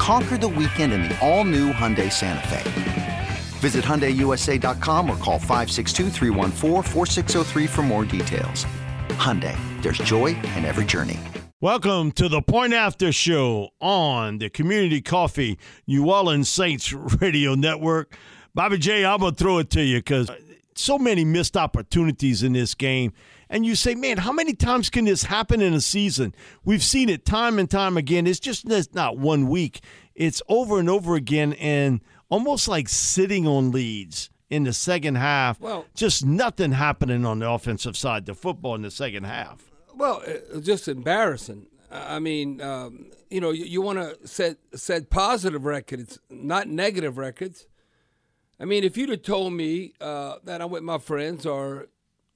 Conquer the weekend in the all new Hyundai Santa Fe. Visit HyundaiUSA.com or call 562 for more details. Hyundai, there's joy in every journey. Welcome to the Point After Show on the Community Coffee New Orleans Saints Radio Network. Bobby J, I'm going to throw it to you because so many missed opportunities in this game. And you say, man, how many times can this happen in a season? We've seen it time and time again. It's just not one week, it's over and over again. And almost like sitting on leads in the second half. Well, just nothing happening on the offensive side, the football in the second half. Well, just embarrassing. I mean, um, you know, you, you want to set set positive records, not negative records. I mean, if you'd have told me uh, that I'm with my friends or,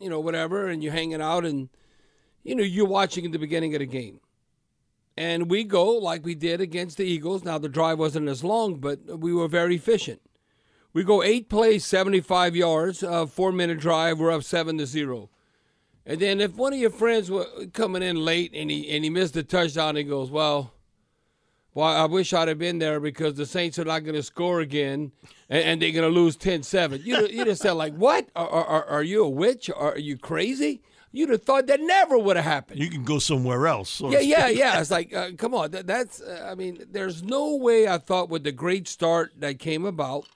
you know, whatever, and you're hanging out and, you know, you're watching at the beginning of the game, and we go like we did against the Eagles. Now, the drive wasn't as long, but we were very efficient. We go eight plays, 75 yards, a four minute drive. We're up seven to zero. And then if one of your friends were coming in late and he and he missed the touchdown, he goes, "Well, well, I wish I'd have been there because the Saints are not going to score again, and, and they're going to lose 10-7. You you just said like, "What? Are, are, are you a witch? Are you crazy?" You'd have thought that never would have happened. You can go somewhere else. So yeah, yeah, yeah. It's like, uh, come on. That, that's, uh, I mean, there's no way I thought with the great start that came about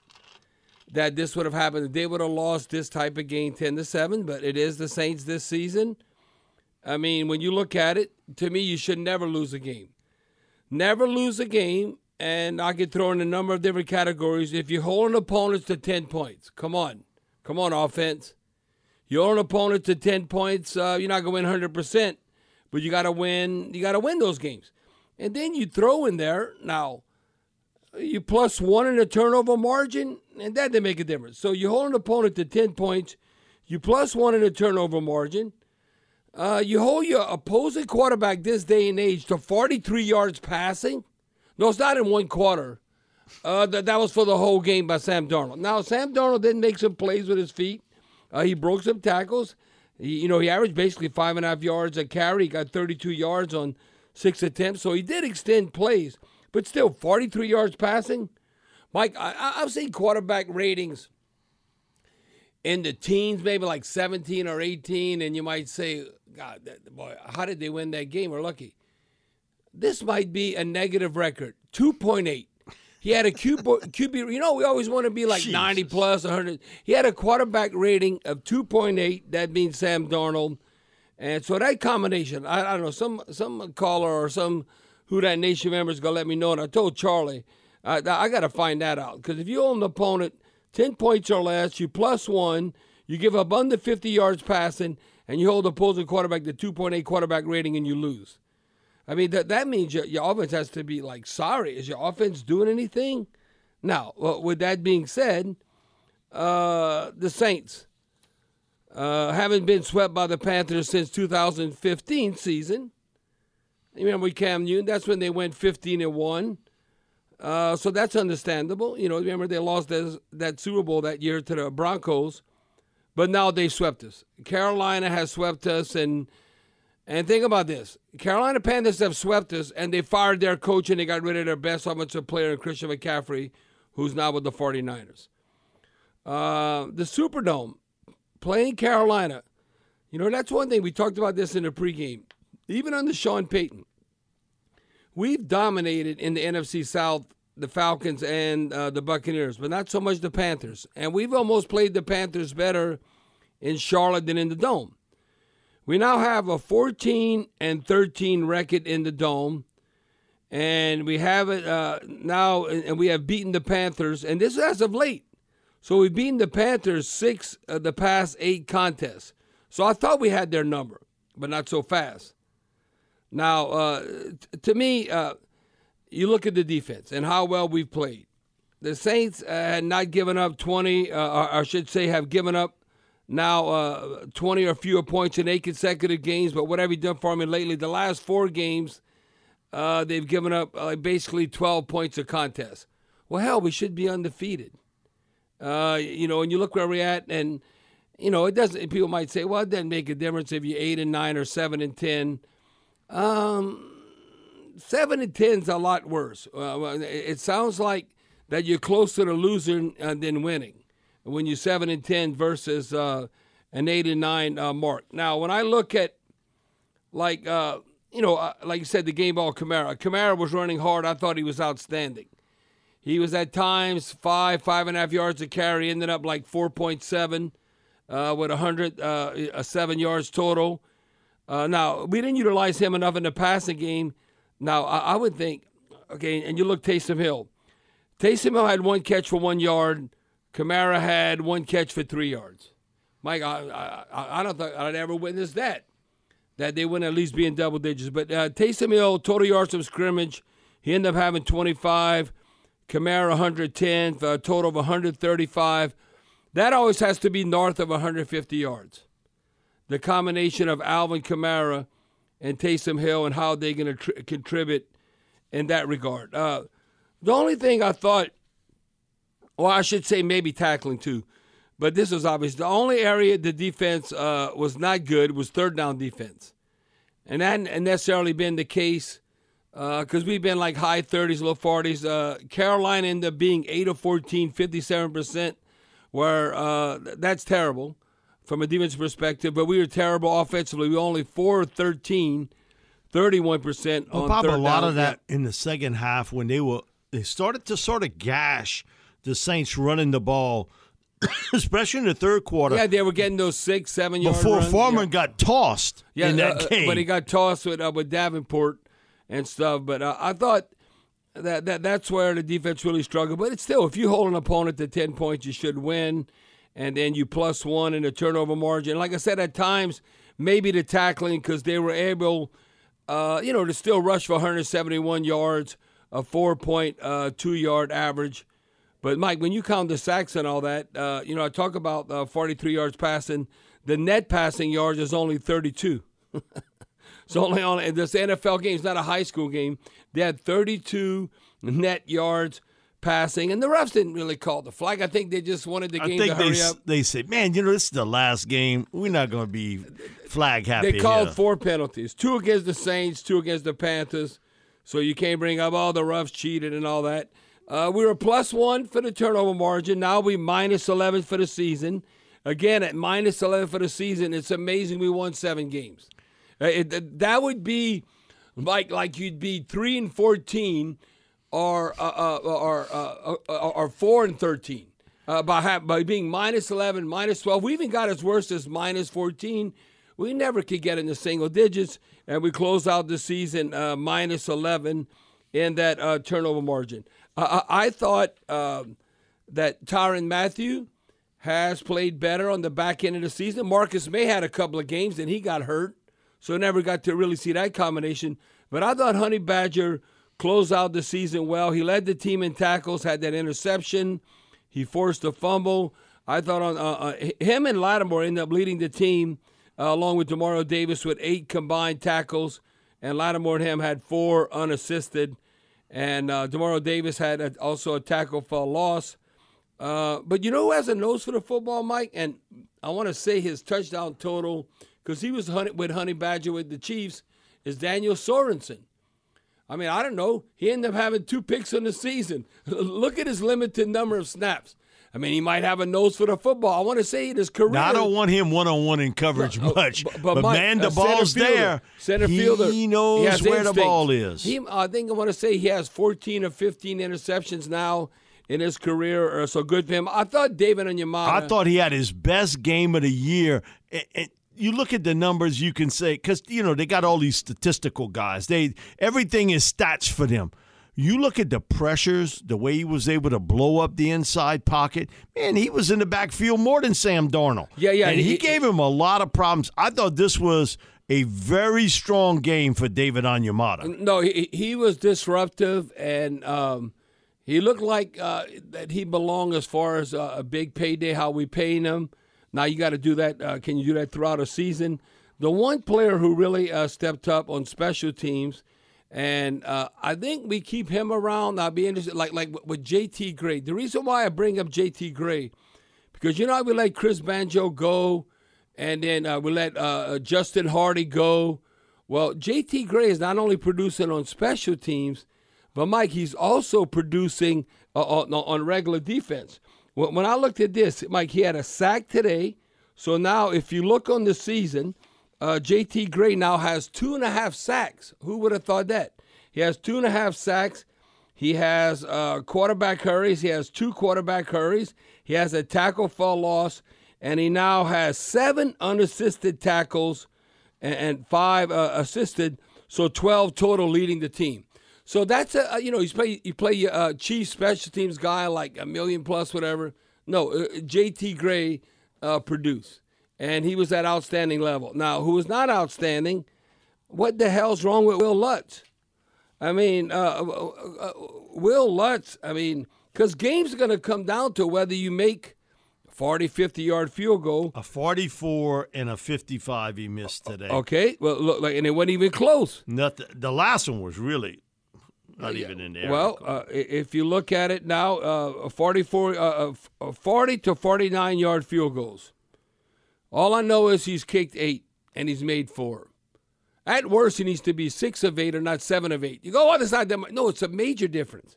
that this would have happened. They would have lost this type of game 10 to 7, but it is the Saints this season. I mean, when you look at it, to me, you should never lose a game. Never lose a game, and I could throw in a number of different categories. If you hold an opponent to 10 points, come on. Come on, offense. You own an opponent to 10 points, uh, you're not going to win 100%, but you got to win, you got to win those games. And then you throw in there, now, you plus one in the turnover margin, and that didn't make a difference. So you hold an opponent to 10 points, you plus one in the turnover margin, uh, you hold your opposing quarterback this day and age to 43 yards passing. No, it's not in one quarter. Uh, that, that was for the whole game by Sam Darnold. Now, Sam Darnold didn't make some plays with his feet. Uh, he broke some tackles. He, you know, he averaged basically five and a half yards a carry. He got 32 yards on six attempts, so he did extend plays. But still, 43 yards passing. Mike, I, I've seen quarterback ratings in the teens, maybe like 17 or 18, and you might say, God, that, boy, how did they win that game? We're lucky. This might be a negative record, 2.8. He had a QB, QB. You know, we always want to be like Jesus. 90 plus, 100. He had a quarterback rating of 2.8. That means Sam Darnold. And so that combination, I, I don't know, some some caller or some Who Dat Nation member is going to let me know. And I told Charlie, I, I got to find that out. Because if you own the opponent 10 points or less, you plus one, you give up under 50 yards passing, and you hold the opposing quarterback to 2.8 quarterback rating and you lose. I mean, that, that means your, your offense has to be like, sorry, is your offense doing anything? Now, well, with that being said, uh, the Saints uh, haven't been swept by the Panthers since 2015 season. You remember Cam Newton? That's when they went 15 and one. Uh, so that's understandable. You know, remember they lost that, that Super Bowl that year to the Broncos, but now they swept us. Carolina has swept us, and and think about this Carolina Panthers have swept us, and they fired their coach and they got rid of their best offensive player, Christian McCaffrey, who's now with the 49ers. Uh, the Superdome, playing Carolina. You know, that's one thing. We talked about this in the pregame. Even under Sean Payton, we've dominated in the NFC South the Falcons and uh, the Buccaneers, but not so much the Panthers. And we've almost played the Panthers better in Charlotte than in the Dome. We now have a 14 and 13 record in the dome, and we have it uh, now, and we have beaten the Panthers, and this is as of late. So we've beaten the Panthers six of the past eight contests. So I thought we had their number, but not so fast. Now, uh, t- to me, uh, you look at the defense and how well we've played. The Saints uh, had not given up 20, uh, or I should say, have given up now uh, 20 or fewer points in eight consecutive games. But what have you done for me lately? The last four games, uh, they've given up uh, basically 12 points a contest. Well, hell, we should be undefeated. Uh, you know, and you look where we're at, and you know, it doesn't. People might say, "Well, it doesn't make a difference if you're eight and nine or seven and ten." Um, seven and ten's a lot worse. Uh, it sounds like that you're closer to losing uh, than winning when you're seven and ten versus uh, an eight and nine uh, mark. Now, when I look at like uh, you know, uh, like you said, the game ball Kamara. Kamara was running hard. I thought he was outstanding. He was at times five, five and a half yards a carry. Ended up like four point seven with a hundred, uh, seven yards total. Now we didn't utilize him enough in the passing game. Now I, I would think, okay, and you look Taysom Hill. Taysom Hill had one catch for one yard. Kamara had one catch for three yards. Mike, I, I, I don't think I'd ever witness that. That they wouldn't at least be in double digits. But uh, Taysom Hill, total yards of scrimmage, he ended up having 25. Kamara 110 for a total of 135. That always has to be north of 150 yards. The combination of Alvin Kamara and Taysom Hill and how they're going to tr- contribute in that regard. Uh, the only thing I thought, well, I should say maybe tackling too, but this was obvious. The only area the defense uh, was not good was third down defense. And that hadn't necessarily been the case because uh, we've been like high 30s, low 40s. Uh, Carolina ended up being 8 of 14, 57%, where uh, that's terrible from a defense perspective, but we were terrible offensively. We only 4 13, 31% well, on Bob, third a lot down. of that in the second half when they were they started to sort of gash the Saints running the ball, especially in the third quarter. Yeah, they were getting those six, seven yard before runs. Foreman yeah. got tossed yeah, in that uh, game. But he got tossed with uh, with Davenport and stuff. But uh, I thought that, that that's where the defense really struggled. But it's still, if you hold an opponent to ten points, you should win. And then you plus one in the turnover margin. Like I said, at times maybe the tackling because they were able, uh, you know, to still rush for 171 yards, a 4.2 yard average. But Mike, when you count the sacks and all that, uh, you know, I talk about uh, 43 yards passing. The net passing yards is only 32. so only on this NFL game is not a high school game. They had 32 net yards passing, and the refs didn't really call the flag. I think they just wanted the I game think to they hurry up. they said, "Man, you know this is the last game. We're not going to be flag happy." They called here." four penalties: two against the Saints, two against the Panthers. So you can't bring up all the refs cheated and all that. Uh, we were plus one for the turnover margin. Now we minus 11 for the season. Again, at minus 11 for the season, it's amazing we won seven games. Uh, it- that would be like like you'd be three and 14 or uh, uh, or uh, uh, or four and 13 uh, by ha- by being minus 11, minus 12. We even got as worse as minus 14. We never could get in the single digits, and we close out the season uh, minus 11 in that uh, turnover margin. I, I I thought um, that Tyrann Mathieu has played better on the back end of the season. Marcus Maye had a couple of games and he got hurt, so never got to really see that combination. But I thought Honey Badger closed out the season well. He led the team in tackles, had that interception, he forced a fumble. I thought on uh, uh, him and Lattimore ended up leading the team uh, along with Demario Davis with eight combined tackles, and Lattimore and him had four unassisted. And uh, Demario Davis had a, also a tackle for a loss. Uh, but you know who has a nose for the football, Mike? And I want to say his touchdown total, because he was with Honey Badger with the Chiefs, is Daniel Sorensen. I mean, I don't know. He ended up having two picks in the season. Look at his limited number of snaps. I mean, he might have a nose for the football. I want to say in his career. Now, I don't want him one on one in coverage Uh, much, but- but, but Mike, man, uh, the ball's fielder- there. Center fielder, he knows has where the ball is. He, I think I want to say he has 14 or 15 interceptions now in his career. uh, So good for him. I thought David Onyemata. I thought he had his best game of the year. And, and you look at the numbers, you can say because you know they got all these statistical guys. They everything is stats for them. You look at the pressures, the way he was able to blow up the inside pocket. Man, he was in the backfield more than Sam Darnold. Yeah, yeah, and he, he- gave him a lot of problems. I thought this was a very strong game for David Onyemata. No, he he was disruptive, and um, he looked like uh, that he belonged as far as uh, a big payday. How we paying him? Now you got to do that. Uh, can you do that throughout a season? The one player who really uh, stepped up on special teams, and uh, I think we keep him around. I'll be interested, like like with JT Gray. The reason why I bring up JT Gray, because you know how we let Chris Banjo go, and then uh, we let uh, Justin Hardee go. Well, JT Gray is not only producing on special teams, but Mike, he's also producing uh, on, on regular defense. When I looked at this, Mike, he had a sack today. So now, if you look on the season, uh, JT Gray now has two and a half sacks. Who would have thought that? He has two and a half sacks. He has uh, quarterback hurries. He has two quarterback hurries. He has a tackle for loss, and he now has seven unassisted tackles and, and five uh, assisted. So twelve total, leading the team. So that's a you know he's play you play uh, chief special teams guy like a million plus whatever. No, uh, JT Gray uh, produced, and he was at outstanding level. Now, who is not outstanding? What the hell's wrong with Will Lutz? I mean, uh, uh, uh, Will Lutz. I mean, because games are going to come down to whether you make 40, 50 yard field goal. A 44 and a 55 he missed today. Okay, well, look, like, and it wasn't even close. Nothing. The last one was really not even in there. Well, uh, if you look at it now, uh, 44, uh, uh, f- uh, 40 to 49 yard field goals. All I know is he's kicked eight and he's made four. At worst, he needs to be six of eight or not seven of eight. You go, oh, that's not that much. No, it's a major difference.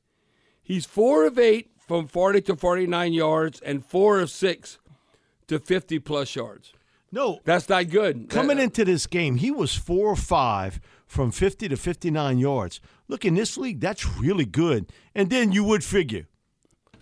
He's four of eight from 40 to 49 yards and four of six to 50 plus yards. no, That's not good. coming Uh, into this game, he was four or five from 50 to 59 yards. Look, in this league, that's really good. And then you would figure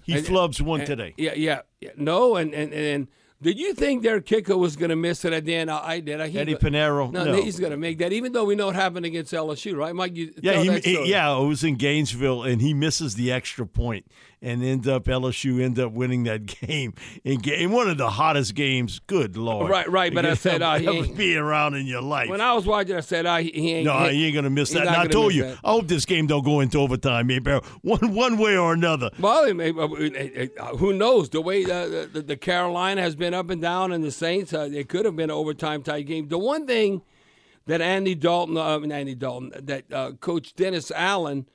he And- flubs one and- today. Yeah, yeah, yeah. No, and and and did you think their kicker was going to miss it at the end? I, I did. I, he, Eddy Piñeiro? No, No. he's going to make that, even though we know what happened against LSU, right, Mike? You Yeah, he, he- yeah, it was in Gainesville, and he misses the extra point, and end up LSU end up winning that game in game one of the hottest games. Good lord, Right, right, but I said, uh, he ever ain't- be around in your life. When I was watching, I said, I, he ain't. no, he, he ain't gonna miss that. And I told you, that. I hope this game don't go into overtime, man. One one way or another. Well, may- uh, uh, who knows? The way uh, the, the Carolina has been up and down, and the Saints, uh, it could have been an overtime type game. The one thing that Andy Dalton, uh, I mean Andy Dalton, that uh, Coach Dennis Allen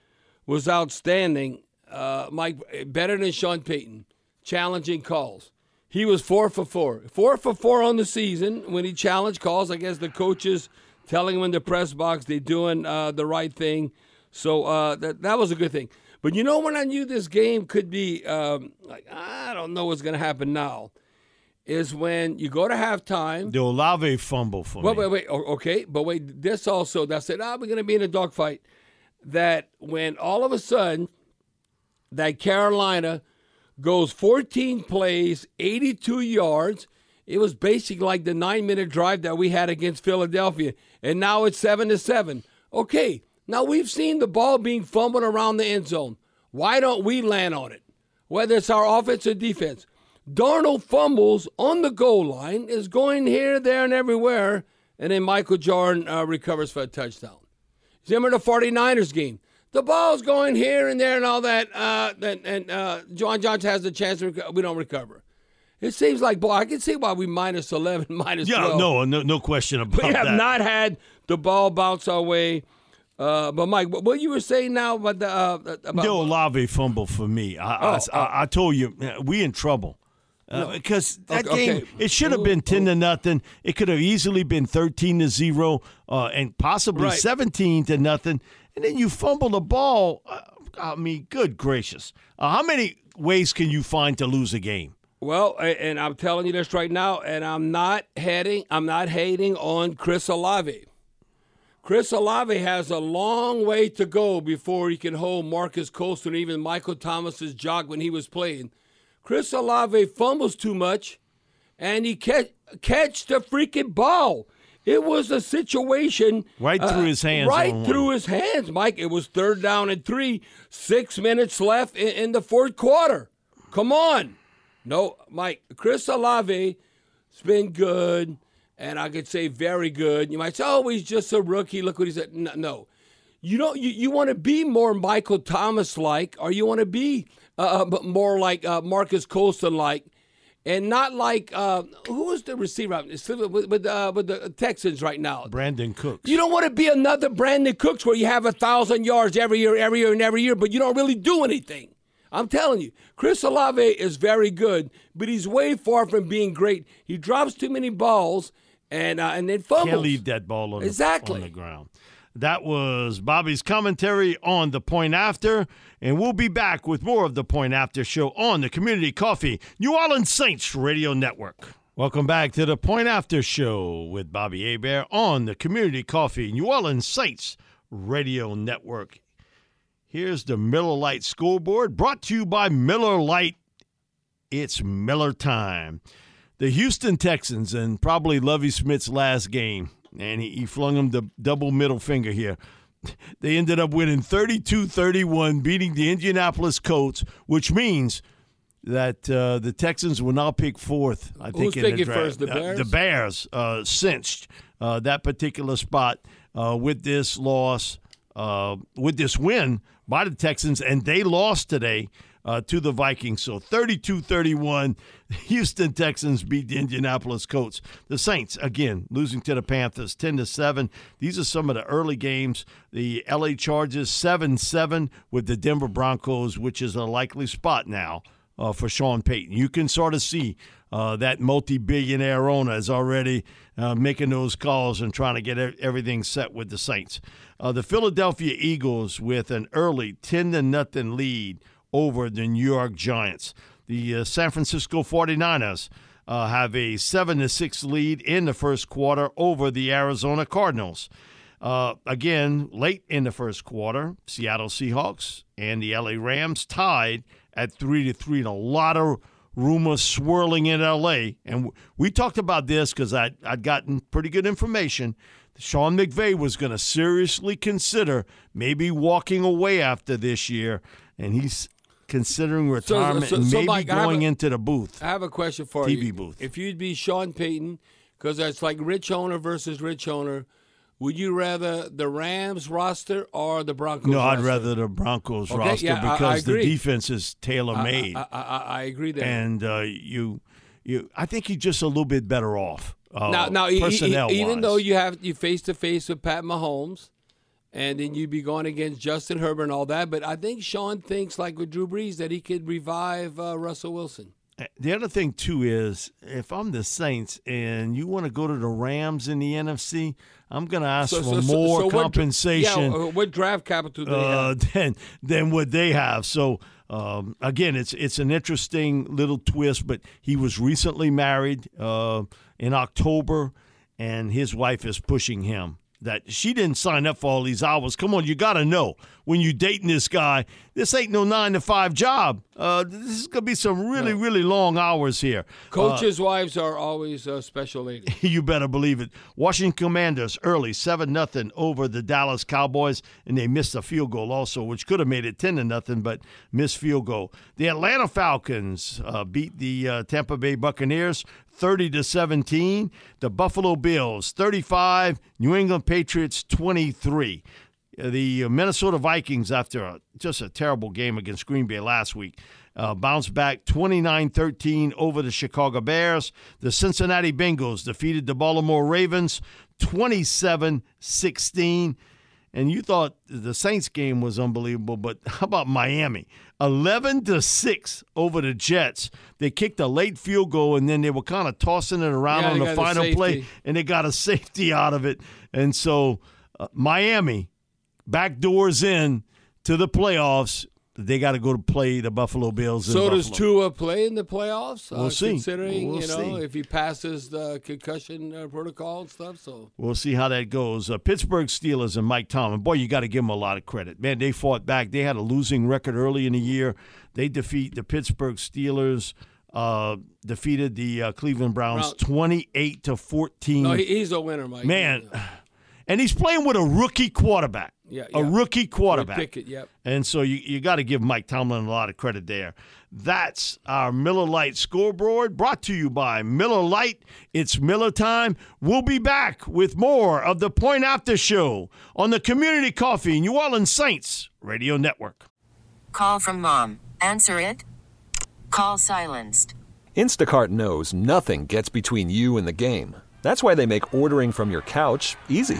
was outstanding. Uh, Mike, better than Sean Payton, challenging calls. He was four for four, four for four on the season when he challenged calls. I guess the coaches telling him in the press box they're doing uh, the right thing. So uh, that that was a good thing. But you know when I knew this game could be um, like I don't know what's going to happen now, is when you go to halftime. The Olave fumble for Wait, me. wait, wait. Okay, but wait. This also that said, ah, we're going to be in a dogfight. That when all of a sudden, that Carolina goes 14 plays, 82 yards. It was basically like the nine-minute drive that we had against Philadelphia, and now it's seven to seven. Okay, now we've seen the ball being fumbled around the end zone. Why don't we land on it? Whether it's our offense or defense. Darnold fumbles on the goal line, is going here, there, and everywhere, and then Michael Jordan uh, recovers for a touchdown. Remember the 49ers game? The ball's going here and there and all that, uh, and, and uh, John Johnson has the chance to we don't recover. It seems like, boy, I can see why we minus 11, minus yeah, 12. no, no, no question about that. We have that. not had the ball bounce our way. Uh, but, Mike, what you were saying now about the. Uh, about, The Olave fumble for me. I, I, Oh, I, I told you, uh, we in trouble. Uh, Because that Okay, game, it should have been ten to nothing. It could have easily been thirteen to zero, uh, and possibly Right. seventeen to nothing. And then you fumble the ball. Uh, I mean, good gracious! Uh, how many ways can you find to lose a game? Well, and I'm telling you this right now, and I'm not heading, I'm not hating on Chris Olave. Chris Olave has a long way to go before he can hold Marques Colston or even Michael Thomas's jog when he was playing. Chris Olave fumbles too much, and he catch catch the freaking ball. It was a situation right through uh, his hands. Right through his hands, Mike. It was third down and three. Six minutes left in, in the fourth quarter. Come on, no, Mike. Chris Olave has been good, and I could say very good. You might say, "Oh, he's just a rookie. Look what he said." No, no. you don't. You, you want to be more Michael Thomas like, or you want to be uh, uh more like uh, Marques Colston like and not like uh, who is the receiver with with, uh, with, the Texans right now? Brandin Cooks. You don't want to be another Brandin Cooks where you have a thousand yards every year, every year, and every year, but you don't really do anything. I'm telling you, Chris Olave is very good, but he's way far from being great. He drops too many balls and uh, and then fumbles. Can't leave that ball on, exactly. the, on the ground. That was Bobby's commentary on the point after, and we'll be back with more of the point after show on the Community Coffee New Orleans Saints Radio Network. Welcome back to the Point After Show with Bobby Hebert on the Community Coffee New Orleans Saints Radio Network. Here's the Miller Lite scoreboard brought to you by Miller Lite. It's Miller time. The Houston Texans and probably Lovie Smith's last game and he, he flung him the double middle finger here. They ended up winning 32 31, beating the Indianapolis Colts, which means that uh, the Texans will now pick fourth. I think Who's in the draft. first? The Bears. Uh, the Bears uh, cinched uh, that particular spot uh, with this loss, uh, with this win by the Texans, and they lost today uh, to the Vikings. So 32 31, Houston Texans beat the Indianapolis Colts. The Saints, again, losing to the Panthers 10 to 7. These are some of the early games. The LA Chargers 7 7 with the Denver Broncos, which is a likely spot now. Uh, for Sean Payton. You can sort of see uh, that multi billionaire owner is already uh, making those calls and trying to get everything set with the Saints. Uh, the Philadelphia Eagles with an early 10 to nothing lead over the New York Giants. The uh, San Francisco 49ers uh, have a 7 to 6 lead in the first quarter over the Arizona Cardinals. Uh, again, late in the first quarter, Seattle Seahawks and the LA Rams tied at 3 to 3. And a lot of rumors swirling in LA. And we talked about this because I'd, I'd gotten pretty good information. Sean McVay was going to seriously consider maybe walking away after this year. And he's considering retirement so, so, so and maybe Mike, going a, into the booth. I have a question for TV you. TV booth. If you'd be Sean Payton, because it's like rich owner versus rich owner, would you rather the Rams roster or the Broncos? No, I'd rather the Broncos okay, roster yeah, because I, I the defense is tailor made. I, I, agree there. And uh, you, you, I think you're just a little bit better off. Uh, now, now, personnel even though you have you face to face with Pat Mahomes, and then you'd be going against Justin Herbert and all that. But I think Sean thinks, like with Drew Brees, that he could revive uh, Russell Wilson. The other thing too is if I'm the Saints and you want to go to the Rams in the NFC, I'm going to ask so, for so, more so compensation. What, yeah, what draft capital do they uh, have? Than, than what they have. So um, again, it's it's an interesting little twist. But he was recently married uh, in October, and his wife is pushing him that she didn't sign up for all these hours. Come on, you got to know when you're dating this guy, this ain't no nine to five job. Uh, this is gonna be some really, no. really long hours here. Coaches' uh, wives are always a special lady. you better believe it. Washington Commanders early seven nothing over the Dallas Cowboys, and they missed a field goal also, which could have made it ten to nothing, but missed field goal. The Atlanta Falcons uh, beat the uh, Tampa Bay Buccaneers 30 to 17. The Buffalo Bills 35, New England Patriots 23. The Minnesota Vikings, after a, just a terrible game against Green Bay last week, uh, bounced back 29 13 over the Chicago Bears. The Cincinnati Bengals defeated the Baltimore Ravens 27 16. And you thought the Saints game was unbelievable, but how about Miami? 11 to 6 over the Jets. They kicked a late field goal and then they were kind of tossing it around yeah, on the final play and they got a safety out of it. And so uh, Miami back doors in to the playoffs. They got to go to play the Buffalo Bills. So does Tua play in the playoffs? We'll uh, see. Considering we'll you know see. if he passes the concussion uh, protocol and stuff, so we'll see how that goes. Uh, Pittsburgh Steelers and Mike Tomlin. Boy, you got to give them a lot of credit, man. They fought back. They had a losing record early in the year. They defeat the Pittsburgh Steelers. uh, defeated the uh, Cleveland Browns Brown- 28 to 14. No, he's a winner, Mike. Man, and he's playing with a rookie quarterback. Yeah, a yeah. rookie Wood quarterback. Pickett, yep. And so you, you got to give Mike Tomlin a lot of credit there. That's our Miller Lite scoreboard brought to you by Miller Lite. It's Miller time. We'll be back with more of the Point After Show on the Community Coffee New Orleans Saints Radio Network. Call from mom. Answer it. Call silenced. Instacart knows nothing gets between you and the game. That's why they make ordering from your couch easy.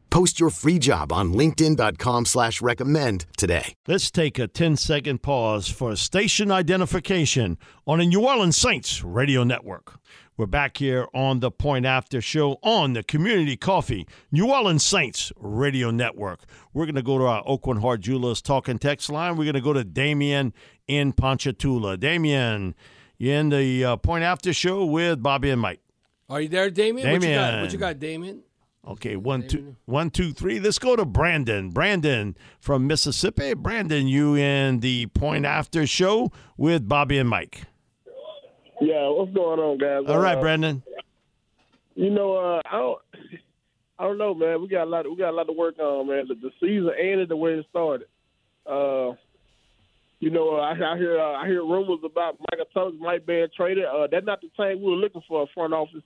Post your free job on linkedin.com slash recommend today. Let's take a 10 second pause for station identification on the New Orleans Saints radio network. We're back here on the Point After Show on the Community Coffee New Orleans Saints radio network. We're going to go to our Aucoin Hart Jewelers talking text line. We're going to go to Damien in Ponchatoula. Damien, you're in the uh, Point After Show with Bobby and Mike. Are you there, Damien? What you got? Damien. What you got, Damien? Okay, one, two, one, two, three. Let's go to Brandon. Brandon from Mississippi. Brandon, you in the Point After Show with Bobby and Mike. Yeah, what's going on, guys? All right, Uh, Brandon. You know, uh, I don't, I don't know, man. We got a lot. We got a lot to work on, man. The, the season ended the way it started. Uh, you know, uh, I, I hear uh, I hear rumors about Michael Thomas might be traded. Uh, that's not the team we were looking for. A front office,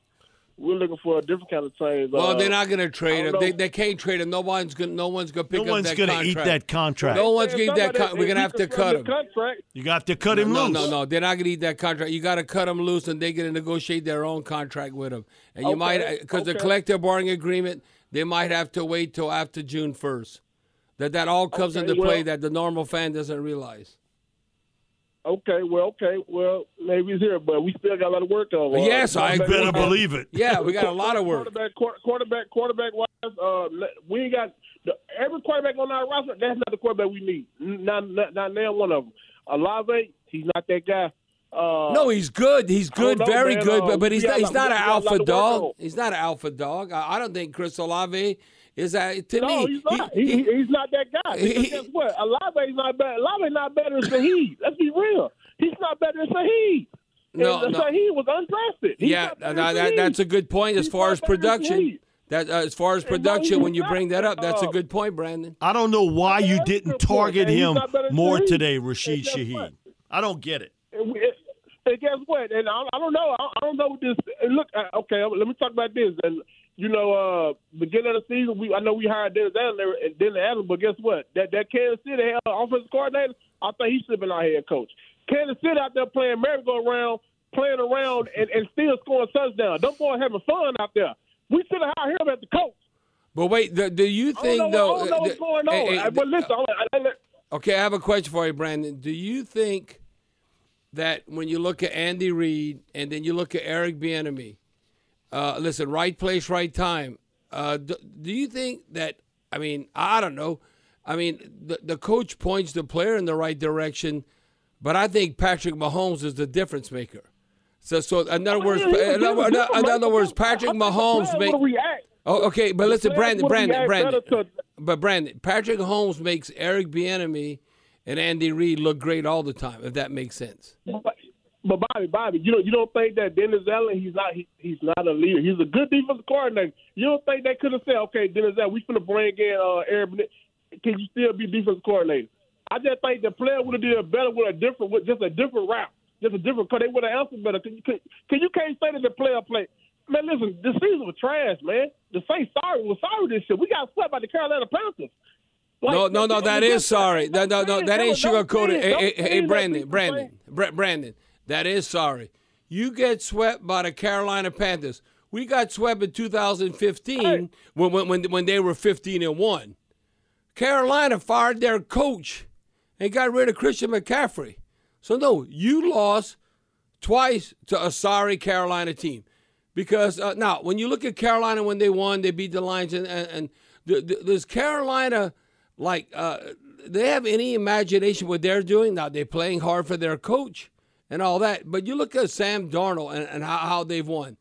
we're looking for a different kind of team. Well, uh, they're not going to trade I him. They, they can't trade him. No one's going. No one's going to pick No up one's that going to contract. eat that contract. No one's going to eat that. Somebody- Con- we're going to have to cut confirmed him. Contract. You got to cut him no, loose. no, no. They're not going to eat that contract. You got to cut him loose, and they're going to negotiate their own contract with him. And you Okay, might, because the collective bargaining agreement, they might have to wait till after June first. That that all comes Okay, into play that the normal fan doesn't realize. Okay, well, okay, well, maybe it's here, but we still got a lot of work on. Uh, Yes, I better believe it. Yeah, we got a lot of work. Quarterback, quarterback, quarterback wise, uh, we ain't got the, every quarterback on our roster. That's not the quarterback we need. Not, not, not nail one of them. Olave, he's not that guy. Uh, No, he's good. He's good, know, very man. good. Uh, But, but he's not, he's not an got a lot to alpha dog. He's not an alpha dog. I, I don't think Chris Olave is that to no, me. he's not. he- He, he's not that guy. he- Because guess what? Olave's not bad. Olave's not better than Shaheed. Let's be real. He's not better than Shaheed. No, and no. Shaheed was undrafted. He's yeah, not better that, than that, Shaheed. that's a good point as He's far as production. That uh, as far as production, when you bring that up, that's a Uh, good point, Brandon. I don't know why you didn't target him not better than more today, Rashid guess Shaheed. I don't get it. And, and guess what? And I, I don't know. I, I don't know what this. Look, uh, okay. Let me talk about this. And you know, uh, beginning of the season, we I know we hired Dennis Allen and Dennis Allen, but guess what? That that Kansas City uh, offensive coordinator, I think he should have been our head coach. Kansas City out there playing merry-go-round, playing around, and, and still scoring touchdowns. Them boys having fun out there. We should have hired him as the coach. But wait, do, do you I think don't know, though? I don't know uh, what's the- going on. hey, hey, but listen, I, I, I, Okay, I have a question for you, Brandon. Do you think that when you look at Andy Reid and then you look at Eric Bieniemy, uh, listen, right place, right time. Uh, do, do you think that? I mean, I don't know. I mean, the the coach points the player in the right direction, but I think Patrick Mahomes is the difference maker. So, so in other words, Oh, Yeah, in other, in other words, Patrick I think the Mahomes react- Oh, okay, but listen, players Brandon, Brandon, Brandon. But Brandon, Patrick Mahomes makes Eric Bieniemy and Andy Reid look great all the time. If that makes sense. But, Bobby, Bobby, you know, you don't think that Dennis Allen, he's not, he, he's not a leader. He's a good defensive coordinator. You don't think they could have said, okay, Dennis Allen, we finna bring in uh, Aaron. Can you still be defensive coordinator? I just think the player would have did better with a different, with just a different route, just a different. Cause they would have answered better. Cause you, cause, cause you can't say that the player played. Man, listen, the season was trash, man. The Saints sorry was sorry this shit. We got swept by the Carolina Panthers. Like, no, no, no, that is sorry. No, no, no, that ain't sugarcoated. Hey, hey, hey, Brandon, Brandon, Brandon, that is sorry. You get swept by the Carolina Panthers. We got swept in 2015 hey. when, when when they were 15 and one. Carolina fired their coach and got rid of Christian McCaffrey. So no, you lost twice to a sorry Carolina team. Because uh, now, when you look at Carolina when they won, they beat the Lions, and, and, and the, the, does Carolina like uh, they have any imagination what they're doing? Now they're playing hard for their coach and all that, but you look at Sam Darnold and, and how, how they've won.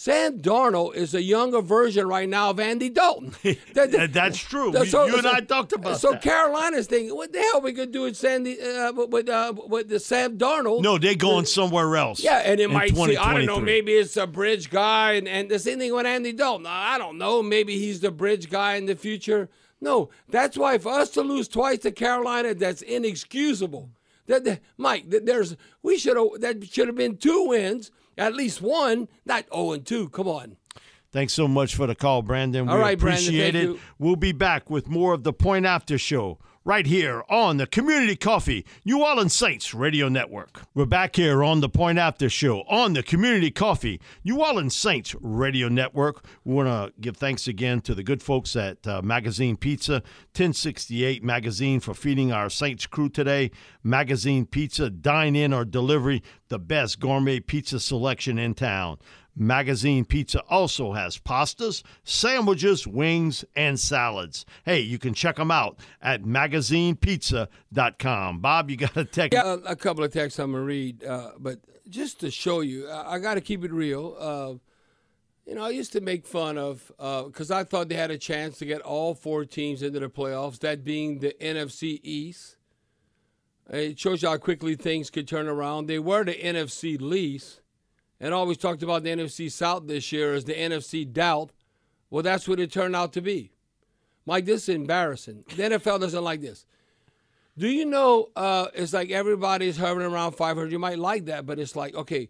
Sam Darnold is a younger version right now of Andy Dalton. that, that's true. So, you and I talked about so that. So Carolina's thinking, what the hell are we going to do with Sandy uh, with uh, with the Sam Darnold? No, they're going somewhere else. Yeah, and it might see, I don't know, maybe it's a bridge guy, and, and the same thing with Andy Dalton. I don't know, maybe he's the bridge guy in the future. No, that's why for us to lose twice to Carolina, that's inexcusable. That, that Mike, that there's we should have that should have been two wins at least one, not 0 and 2. Come on. Thanks so much for the call, Brandon. All we right, appreciate Brandon, it. We'll be back with more of the Point After Show right here on the Community Coffee New Orleans Saints Radio Network. We're back here on the Point After Show on the Community Coffee New Orleans Saints Radio Network. We want to give thanks again to the good folks at uh, Magazine Pizza, 1068 Magazine, for feeding our Saints crew today. Magazine Pizza, dine in or delivery, the best gourmet pizza selection in town. Magazine Pizza also has pastas, sandwiches, wings, and salads. Hey, you can check them out at magazinepizza.com. Bob, you got a text? Yeah, a, couple of texts I'm going to read, uh, but just to show you, I, got to keep it real. Uh, you know, I used to make fun of, because uh, I thought they had a chance to get all four teams into the playoffs, that being the NFC East. It shows you how quickly things could turn around. They were the NFC least and always talked about the NFC South this year as the NFC doubt. Well, that's what it turned out to be. Mike, this is embarrassing. The NFL doesn't like this. Do you know uh, it's like everybody's hovering around 500? You might like that, but it's like, okay,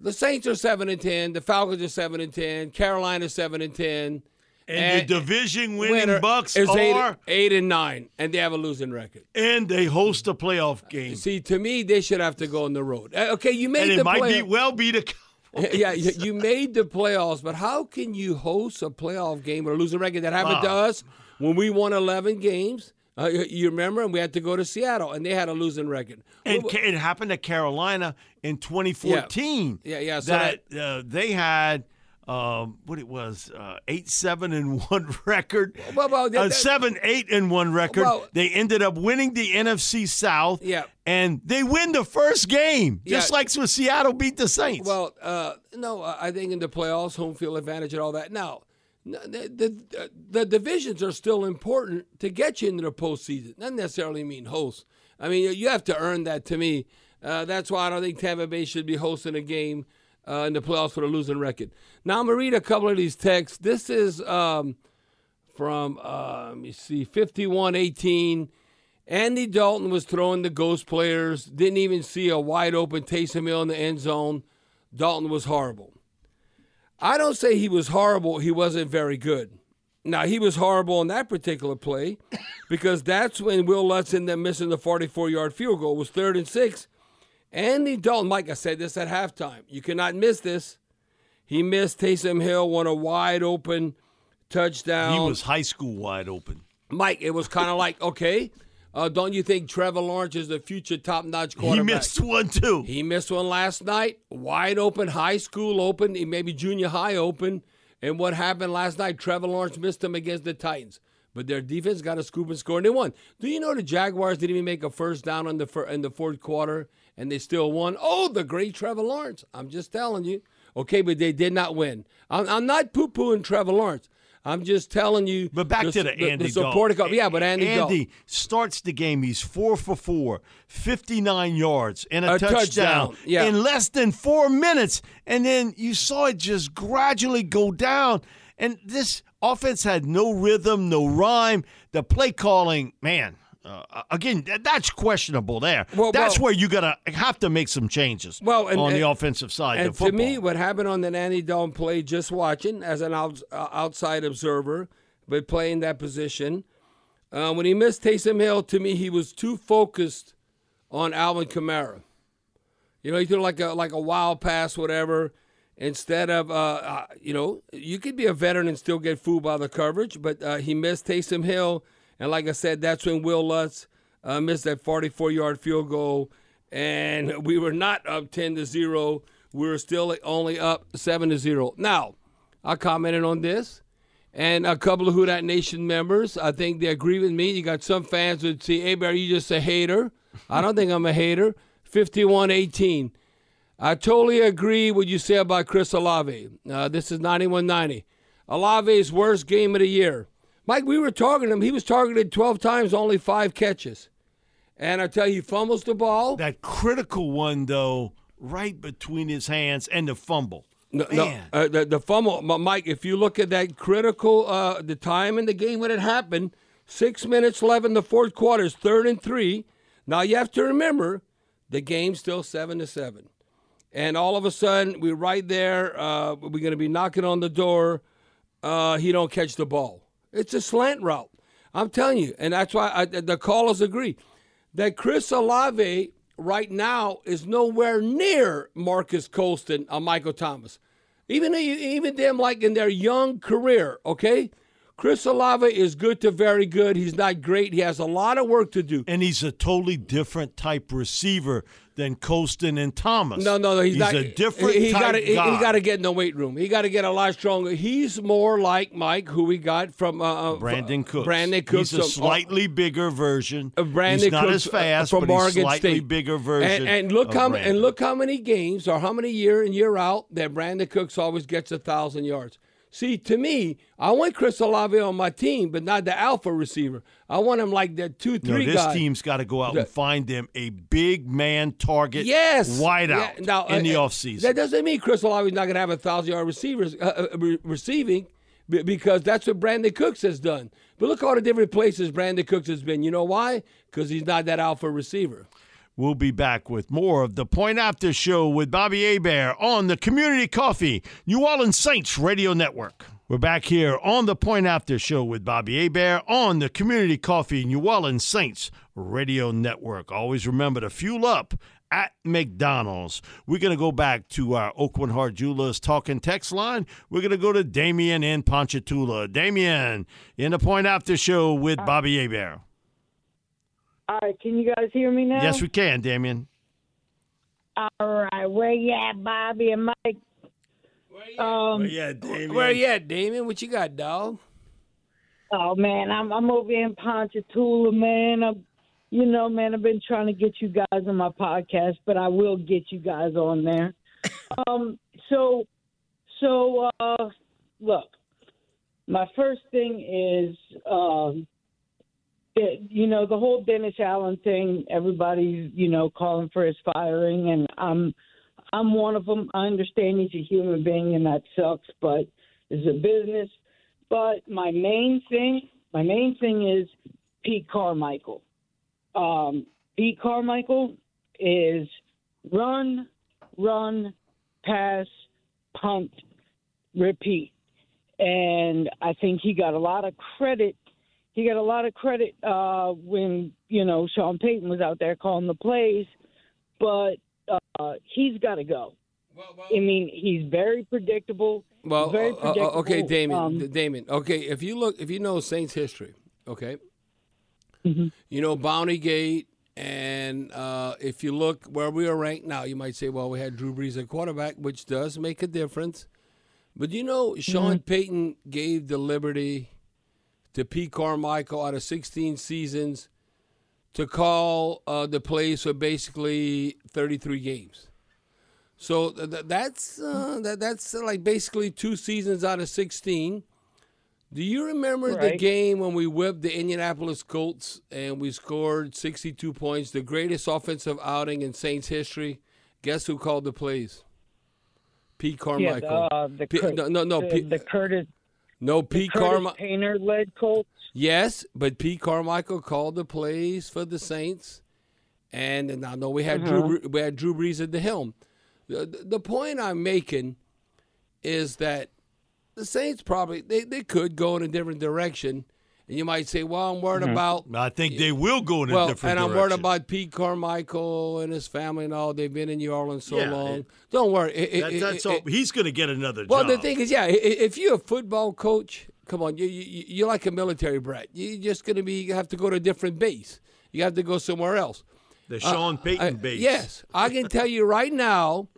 the Saints are 7 and 10, the Falcons are 7 and 10, Carolina 7 and 10. And, and the division winning Bucks is eight, are eight and nine, and they have a losing record. And they host a playoff game. See, to me, they should have to go on the road. Uh, okay, you made and the it might be well be the. yeah, you made the playoffs, but how can you host a playoff game or lose a record? That happened wow. to us when we won 11 games. Uh, you remember, and we had to go to Seattle, and they had a losing record. And it happened to Carolina in 2014. Yeah, yeah. yeah so that, that uh, they had – um, what it was, uh, eight seven and one record, well, well, that, uh, seven eight and one record. Well, they ended up winning the NFC South. Yeah, and they win the first game, just yeah. like when Seattle beat the Saints. Well, uh, no, I think in the playoffs, home field advantage and all that. Now, the, the, the divisions are still important to get you into the postseason. Not necessarily mean host. I mean, you have to earn that. To me, uh, that's why I don't think Tampa Bay should be hosting a game uh, in the playoffs for the losing record. Now I'm gonna read a couple of these texts. This is um, from uh, let me see, 5118. Andy Dalton was throwing the ghost players. Didn't even see a wide open Taysom Hill in the end zone. Dalton was horrible. I don't say he was horrible. He wasn't very good. Now he was horrible on that particular play because that's when Will Lutz ended up missing the 44-yard field goal. It was third and six Andy Dalton, Mike, I said this at halftime. You cannot miss this. He missed Taysom Hill, won a wide open touchdown. He was high school wide open. Mike, it was kind of like, okay, uh, don't you think Trevor Lawrence is the future top notch quarterback? He missed one too. He missed one last night, wide open, high school open, maybe junior high open. And what happened last night? Trevor Lawrence missed him against the Titans but their defense got a scoop and score and they won. Do you know the Jaguars didn't even make a first down in the fir- in the fourth quarter and they still won? Oh, the great Trevor Lawrence! I'm just telling you. Okay, but they did not win. I'm, I'm not poo pooing Trevor Lawrence. I'm just telling you. But back the, to the, Andy the supporting Dalton. Yeah, but Andy, Andy Dalton. starts the game. He's four for four, 59 yards, and a, A touchdown, yeah. in less than four minutes. And then you saw it just gradually go down. And this offense had no rhythm, no rhyme. The play calling, man. Uh, again, that's questionable. There, Well, that's well- where you gotta have to make some changes. Well, and- on the and- offensive side, And of football. to me, what happened on the Andy Dalton play, just watching as an out, uh, outside observer, but playing that position, uh, when he missed Taysom Hill, to me, he was too focused on Alvin Kamara. You know, he threw like a like a wild pass, whatever. Instead of, uh, uh, you know, you could be a veteran and still get fooled by the coverage, but uh, he missed Taysom Hill, and like I said, that's when Will Lutz uh, missed that 44-yard field goal, and we were not up 10 to zero. We were still only up seven to zero. Now, I commented on this, and a couple of Who Dat Nation members, I think they agree with me. You got some fans that say, "Hey, Barry, you just a hater." I don't think I'm a hater. 51-18. I totally agree what you say about Chris Olave. Uh, this is 91 90. Olave's worst game of the year. Mike, we were targeting him. He was targeted 12 times, only five catches. And I tell you, he fumbles the ball. that critical one though, right between his hands and the fumble. No, no, uh, the, the fumble, Mike. If you look at that critical, uh, the time in the game when it happened, six minutes left in the fourth quarter, is third and three. Now you have to remember, the game's still seven to seven, and all of a sudden we're right there. Uh, we're going to be knocking on the door. Uh, he don't catch the ball. It's a slant route. I'm telling you, and that's why I, the callers agree that Chris Olave right now is nowhere near Marques Colston or Michael Thomas. Even even them like in their young career, okay? Chris Olave is good to very good. He's not great. He has a lot of work to do. and he's a totally different type receiver than Colston and Thomas. No, no, no. He's, not a different He, he type gotta, guy. He got to get in the weight room. He got to get a lot stronger. He's more like Mike, who we got from uh, uh, Brandin Cooks. Brandin Cooks. He's a from- slightly bigger version. uh, Brandin he's not Cooks, as fast, uh, from but he's slightly State. bigger version. And, and look of how Brandin. and look how many games or how many year in year out that Brandin Cooks always gets a thousand yards. See, to me, I want Chris Olave on my team, but not the alpha receiver. I want him like that two, three. No, this guy. team's got to go out and find them a big man target Yes, wideout Yeah, now, in the uh, offseason. That doesn't mean Chris Olave is not going to have a thousand yard receivers uh, uh, re- receiving, because that's what Brandin Cooks has done. But look all the different places Brandin Cooks has been. You know why? Because he's not that alpha receiver. We'll be back with more of the Point After Show with Bobby Hebert on the Community Coffee New Orleans Saints Radio Network. We're back here on the Point After Show with Bobby Hebert on the Community Coffee New Orleans Saints Radio Network. Always remember to fuel up at McDonald's. We're going to go back to our Aucoin Hart Jewelers talking text line. We're going to go to Damien in Ponchatoula. Damien in the Point After Show with Bobby Hebert. All right, can you guys hear me now? Yes, we can, Damien. All right, where you at, Bobby and Mike? Um, Yeah, Damien. Where you at, Damien? What you got, dog? oh man, I'm I'm over in Ponchatoula, man. I'm, you know, man, I've been trying to get you guys on my podcast, but I will get you guys on there. um, so, so uh, look, my first thing is, um, it, you know, the whole Dennis Allen thing. Everybody's, you know, calling for his firing, and I'm, I'm one of them. I understand he's a human being, and that sucks, but it's a business. But my main thing, my main thing is Pete Carmichael. Um, Pete Carmichael is run, run, pass, punt, repeat. And I think he got a lot of credit. He got a lot of credit uh, when you know Sean Payton was out there calling the plays, but uh, he's got to go. I mean, he's very predictable. Well, very uh, uh, okay, Damon, Um, D- Damien. Okay, if you look, if you know Saints history, okay, Mm-hmm. you know Bounty Gate, and uh, if you look where we are ranked now, you might say, well, we had Drew Brees at quarterback, which does make a difference. But you know, Sean Mm-hmm. Payton gave the liberty to Pete Carmichael out of 16 seasons to call uh, the plays for basically 33 games. So th- th- that's uh, that, that's uh, like basically two seasons out of 16 Do you remember the game when we whipped the Indianapolis Colts and we scored 62 points, the greatest offensive outing in Saints history? Guess who called the plays? Pete Yeah, Carmichael. uh, the, P- Cur- no, no, no, the, the Curtis, no, Pete Carmichael. Painter led Colts. Yes, but Pete Carmichael called the plays for the Saints, and, and I know we had Drew uh-huh. we had Drew Brees at the helm. The, the- the point I'm making is that the Saints probably they, they could go in a different direction, and you might say, "Well, I'm worried mm-hmm. about." I think they will go in a Well, different and I'm direction. worried about Pete Carmichael and his family and all. They've been in New Orleans so Yeah, long. it- Don't worry. It- it- That- it- that's it- all. He's going to get another well, job. the thing is, yeah, i- i- if you're a football coach, come on, you, you you're like a military brat. You're just going to be you have to go to a different base. You have to go somewhere else. the uh, Sean Payton I- base. Yes, I can tell you right now,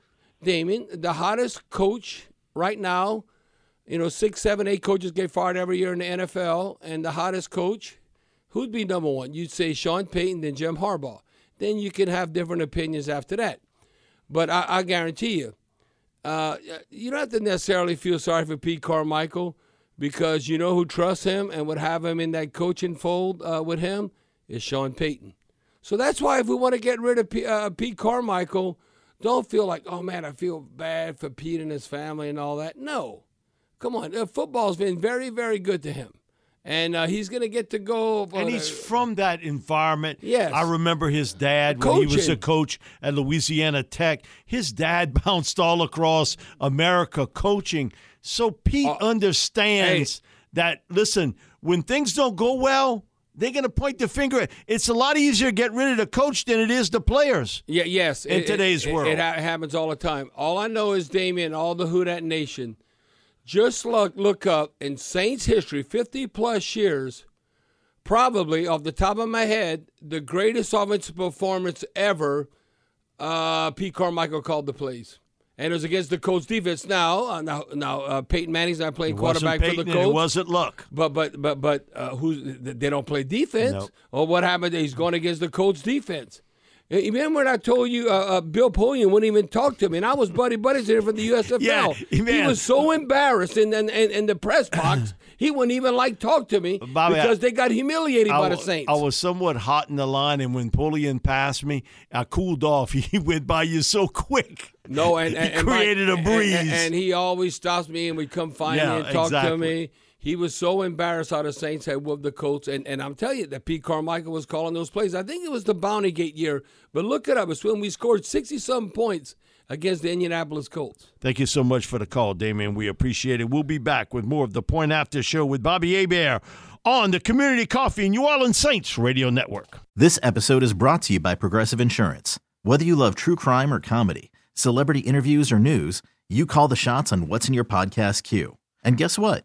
Damon, the hottest coach right now. You know, six, seven, eight coaches get fired every year in the NFL, and the hottest coach, who'd be number one? You'd say Sean Payton, then Jim Harbaugh. Then you can have different opinions after that. But I, I guarantee you, uh, you don't have to necessarily feel sorry for Pete Carmichael because you know who trusts him and would have him in that coaching fold uh, with him is Sean Payton. So that's why if we want to get rid of P- uh, Pete Carmichael, don't feel like, oh man, I feel bad for Pete and his family and all that. No. Come on. Uh, football's been very, very good to him. And uh, he's going to get to go. And he's from that environment. Yes. I remember his dad when he was a coach at Louisiana Tech. His dad bounced all across America coaching. So Pete Uh, understands that, listen, when things don't go well, they're going to point the finger. It's a lot easier to get rid of the coach than it is the players. Yeah, yes. in today's it, world. It, ha- happens all the time. All I know is, Damien, all the Who Dat Nation, just look, look up in Saints history, 50 plus years, probably off the top of my head, the greatest offensive performance ever, uh, Pete Carmichael called the plays. And it was against the Colts defense. Now, uh, now, now uh, Peyton Manning's not playing quarterback for Peyton the and Colts. It wasn't Luck. But but but but uh, who's they don't play defense? Nope. Or what happened? He's going against the Colts defense. You Remember when I told you uh, uh, Bill Polian wouldn't even talk to me, and I was buddy buddies here for the USFL. Yeah, he was so embarrassed in, in, in, in the press box, he wouldn't even like talk to me Bobby, I- because they got humiliated by the Saints. I was somewhat hot in the line, and when Polian passed me, I cooled off. He went by you so quick. No, and, and he and my- created a breeze. and, and he always stops me and would come find Yeah, me and talk to me. He was so embarrassed how the Saints had whooped the Colts, and, and I'm telling you that Pete Carmichael was calling those plays. I think it was the Bounty Gate year, but look it up. It's when we scored 60 some points against the Indianapolis Colts. Thank you so much for the call, Damien. We appreciate it. We'll be back with more of the Point After Show with Bobby Hebert on the Community Coffee and New Orleans Saints Radio Network. This episode is brought to you by Progressive Insurance. Whether you love true crime or comedy, celebrity interviews or news, you call the shots on what's in your podcast queue. And guess what?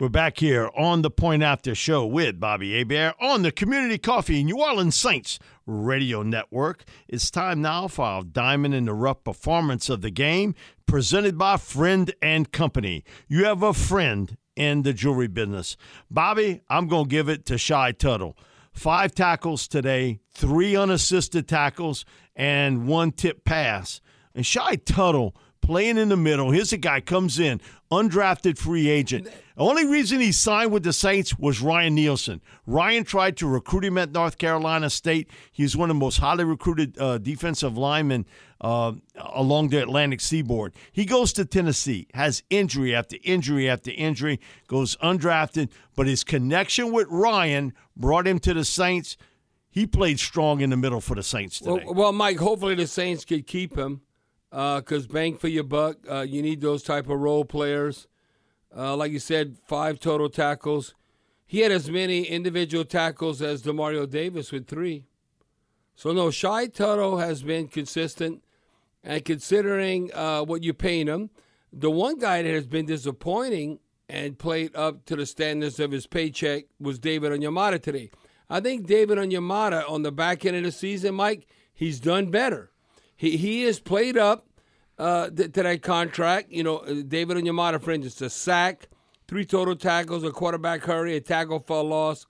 We're back here on the Point After Show with Bobby Hebert on the Community Coffee New Orleans Saints Radio Network. It's time now for our Diamond in the Rough performance of the game, presented by Friend and Company. You have a friend in the jewelry business. Bobby, I'm going to give it to Shy Tuttle. Five tackles today, three unassisted tackles, and one tip pass. And Shy Tuttle playing in the middle. Here's a guy comes in, undrafted free agent. The only reason he signed with the Saints was Ryan Nielsen. Ryan tried to recruit him at North Carolina State. He's one of the most highly recruited uh, defensive linemen uh, along the Atlantic seaboard. He goes to Tennessee, has injury after injury after injury, goes undrafted, but his connection with Ryan brought him to the Saints. He played strong in the middle for the Saints today. Well, well Mike, hopefully the Saints could keep him because uh, bang for your buck, uh, you need those type of role players. Uh, like you said, five total tackles. He had as many individual tackles as Demario Davis with three. So no, Shy Tuttle has been consistent, and considering what you're paying him, the one guy that has been disappointing and played up to the standards of his paycheck was David Onyemata today. I think David Onyemata on the back end of the season, Mike, he's done better. He he has played up uh, that contract. You know, David Onyemata, for instance, a sack, three total tackles, a quarterback hurry, a tackle for a loss.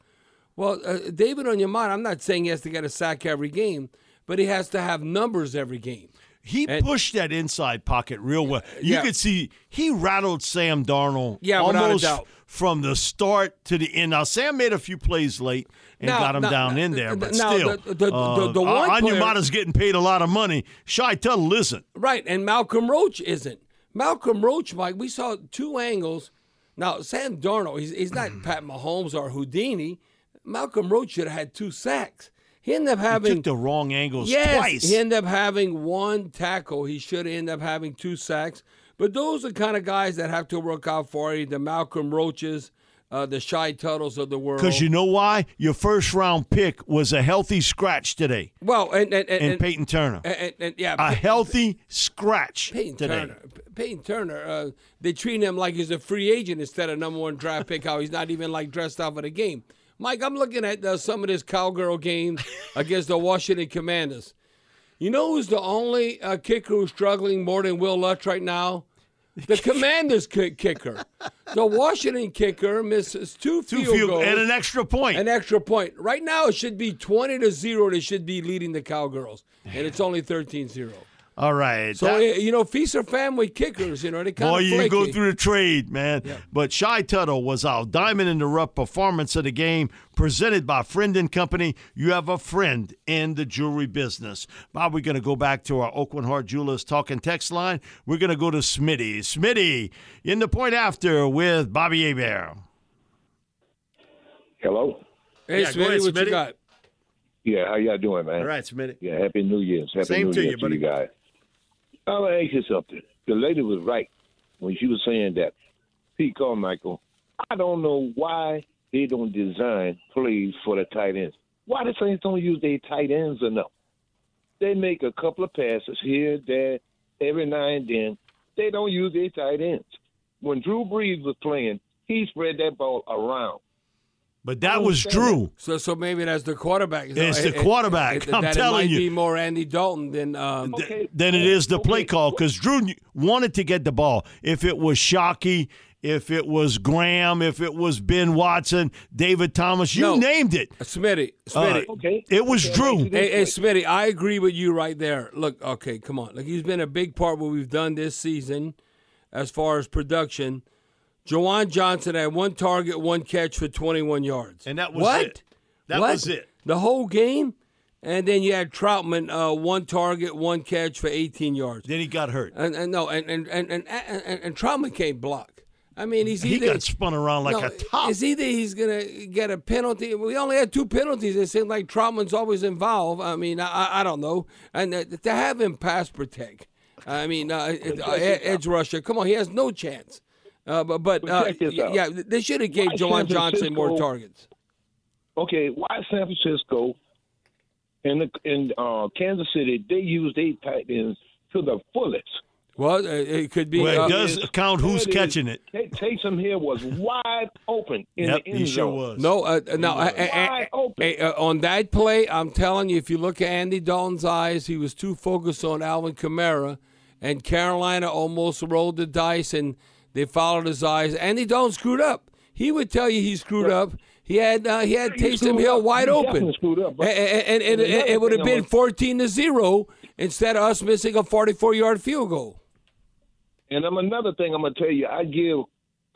Well, uh, David Onyemata, I'm not saying he has to get a sack every game, but he has to have numbers every game. He and, pushed that inside pocket real well. You yeah. could see he rattled Sam Darnold yeah, almost from the start to the end. Now Sam made a few plays late and now, got him now, down in there, but now, still, the, the, uh, the, the one Onyemata's getting paid a lot of money. Shy Tuttle isn't. Right, and Malcolm Roach isn't. Malcolm Roach, Mike, we saw two angles. Now Sam Darnold, he's, he's not Pat Mahomes or Houdini. Malcolm Roach should have had two sacks. He ended up having he took the wrong angles yes, twice. He ended up having one tackle. He should end up having two sacks. But those are kind of guys that have to work out for you. The Malcolm Roaches, uh, the Shy Tuttles of the world. Because you know why? Your first round pick was a healthy scratch today. Well, and and, and, and Peyton Turner. And, and, yeah, a healthy scratch Peyton today. Turner. Peyton Turner. Uh, they treat him like he's a free agent instead of number one draft pick. How he's not even like dressed out for the game. Mike, I'm looking at uh, some of this cowgirl game against the Washington Commanders. You know who's the only uh, kicker who's struggling more than Will Lutz right now? The Commanders kicker. The Washington kicker misses two, two field, field goals and an extra point. An extra point. Right now, it should be 20 to 0. They should be leading the Cowgirls, and it's only 13 0. All right. So that, eh, you know, feast or family kickers, you know, they kind boy, of you go through the trade, man. Yeah. But Shy Tuttle was our diamond in the rough performance of the game, presented by Friend and Company. You have a friend in the jewelry business. Bob, we're going to go back to our Aucoin Hart Jewelers talking text line. We're going to go to Smitty. Smitty in the point after with Bobby Hebert. Hello. Hey, yeah, Smitty, ahead, what Smitty. you got? Yeah, how y'all doing, man? All right, Smitty. Yeah, happy New Year's. Happy Same New to Year you, buddy. To you guys. I'm gonna ask you something. The lady was right when she was saying that. Pete Carmichael, I don't know why they don't design plays for the tight ends. Why the Saints don't use their tight ends enough? They make a couple of passes here, there, every now and then. They don't use their tight ends. When Drew Brees was playing, he spread that ball around. But that was Drew. So, so maybe that's the quarterback. It's the quarterback. It, it, I'm that telling it might you. Be more Andy Dalton than um, okay. than it is the play call because Drew wanted to get the ball. If it was Shockey, if it was Graham, if it was Ben Watson, David Thomas, you no. named it. Smitty, Smitty. Uh, okay. It was okay. Drew. Hey, hey, Smitty, I agree with you right there. Look, okay, come on. Like he's been a big part of what we've done this season, as far as production. Juwan Johnson had one target, one catch for 21 yards. And that was what? it. That what? was it. The whole game? And then you had Trautman, uh, one target, one catch for 18 yards. Then he got hurt. And, and no, and and, and, and, and, and Trautman can't block. I mean, he's he either, got spun around like no, a top. It's either he's going to get a penalty. We only had two penalties. It seemed like Trautman's always involved. I mean, I, I don't know. And uh, to have him pass protect, I mean, uh, uh, edge rusher, come on, he has no chance. Uh, but but uh, yeah, they should have gave Juwan Johnson more targets. Okay, why San Francisco and the, in uh, Kansas City they use their tight ends to the fullest. Well, uh, it could be. Well, it uh, does count who's That is- catching it. Tay- Taysom Hill was wide open in Yep, the end he sure zone. was. No, uh, no. was uh, uh, wide uh, open. uh, on that play, I'm telling you, if you look at Andy Dalton's eyes, he was too focused on Alvin Kamara, and Carolina almost rolled the dice, and they followed his eyes. and he don't screwed up. He would tell you he screwed up. He had uh, he had He Taysom Hill up. wide He open, screwed up, and, and, and, And it- would have been was- 14 to zero instead of us missing a 44 yard field goal. And I'm another thing I'm gonna tell you. I give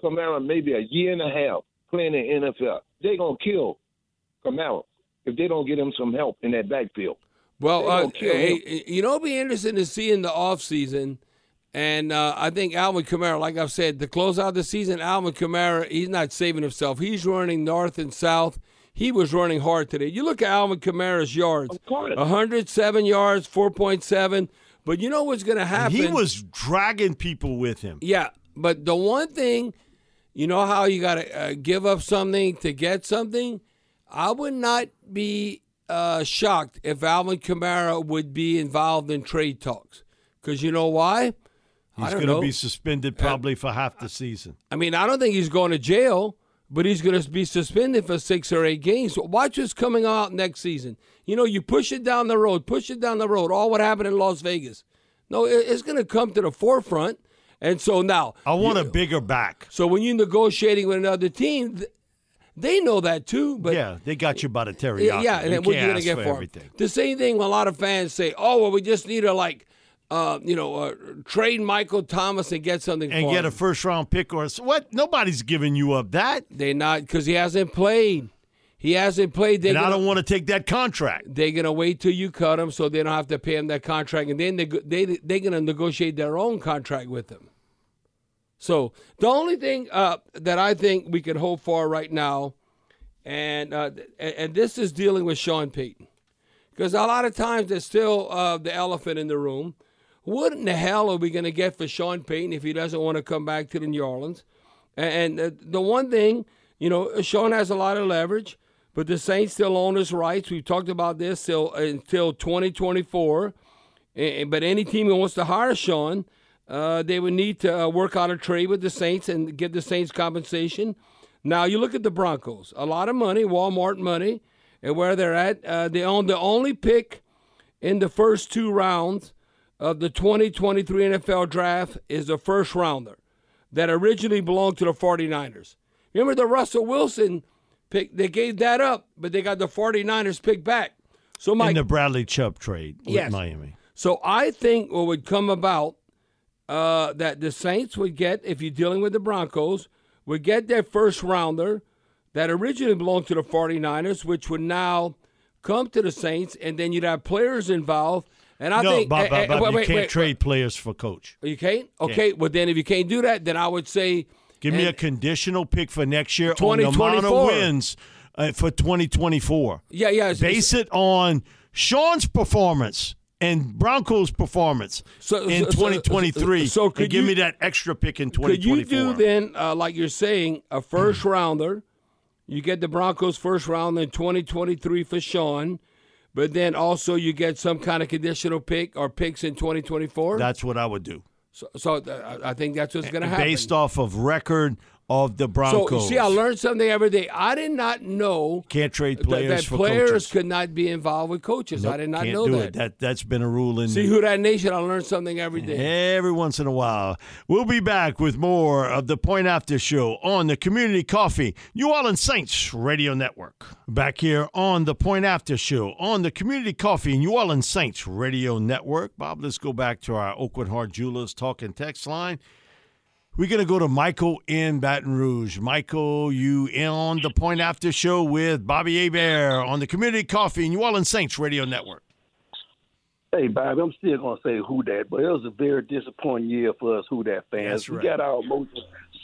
Kamara maybe a year and a half playing in the NFL. They're gonna kill Kamara if they don't get him some help in that backfield. Well, uh, hey, you know, it'll be interesting to see in the offseason. And uh, I think Alvin Kamara, like I've said, to close out the season, Alvin Kamara, he's not saving himself. He's running north and south. He was running hard today. You look at Alvin Kamara's yards Of course. 107 yards, 4.7. But you know what's going to And happen? he was dragging people with him. Yeah, but the one thing, you know how you got to uh, give up something to get something? I would not be uh, shocked if Alvin Kamara would be involved in trade talks. Because you know why? He's going to be suspended uh, probably for half the season. I mean, I don't think he's going to jail, but he's going to be suspended for six or eight games. Watch what's coming out next season. You know, you push it down the road, push it down the road. All what happened in Las Vegas. No, it's going to come to the forefront. And so now, I want a bigger back. so when you're negotiating with another team, th- they know that too. But yeah, they got you by the teriyaki. yeah, and You what you gonna get for for everything. The same thing when a lot of fans say, "Oh, well, we just need to like, uh, you know, uh, trade Michael Thomas and get something And get a first round pick or what? Nobody's giving you up that. They're not because he hasn't played. He hasn't played. They're And I gonna, don't want to take that contract. they're gonna wait till you cut him, so they don't have to pay him that contract, and then they they they're gonna negotiate their own contract with him. So the only thing uh, that I think we can hope for right now, and uh, and, and this is dealing with Sean Payton, because a lot of times there's still uh, the elephant in the room. What in the hell are we going to get for Sean Payton if he doesn't want to come back to the New Orleans? And, uh, the one thing, you know, Sean has a lot of leverage, but the Saints still own his rights. We've talked about this till until 2024. Eh, But any team who wants to hire Sean, uh, they would need to uh, work out a trade with the Saints and get the Saints compensation. Now you look at the Broncos, a lot of money, Walmart money, and where they're at. Uh, they own the only pick in the first two rounds of the 2023 NFL draft is a first rounder that originally belonged to the 49ers. Remember the Russell Wilson pick? They gave that up, but they got the 49ers pick back. So my in the Bradley Chubb trade with Yes. Miami. so I think what would come about uh, that the Saints would get, if you're dealing with the Broncos, would get their first rounder that originally belonged to the 49ers, which would now come to the Saints, and then you'd have players involved. And I no, think Bob, Bob, Bob, wait, you wait, can't wait, trade players for coach. You can't? Okay, well then if you can't do that, then I would say Give me a conditional pick for next year on the amount of 2024. wins uh, for 2024. Yeah, yeah. it's- Base it on Sean's performance and Broncos' performance So- in so- so- 2023. so could give you- me that extra pick in 2024. Could you do then, uh, like you're saying, a first rounder? You get the Broncos first round in 2023 for Sean, but then also you get some kind of conditional pick or picks in 2024. That's what I would do. so, so uh, I think that's what's going to happen. Based off of record of the so Broncos. you see, I learned something every day. I did not know Can't trade that, players that for players coaches. could not be involved with coaches. I did not know that. It. That that's been a rule in See Who Dat Nation. I learned something every day. Every once in a while. We'll be back with more of the Point After Show on the Community Coffee New Orleans Saints Radio Network. Back here on the Point After Show on the Community Coffee New Orleans Saints Radio Network. Bob, let's go back to our Aucoin Hart Jewelers talking text line. We're going to go to Michael in Baton Rouge. Michael, you on the Point After Show with Bobby Hebert on the Community Coffee and New Orleans Saints Radio Network. Hey, Bobby, I'm still gonna say who that, but it was a very disappointing year for us who that fans. That's We got our emotions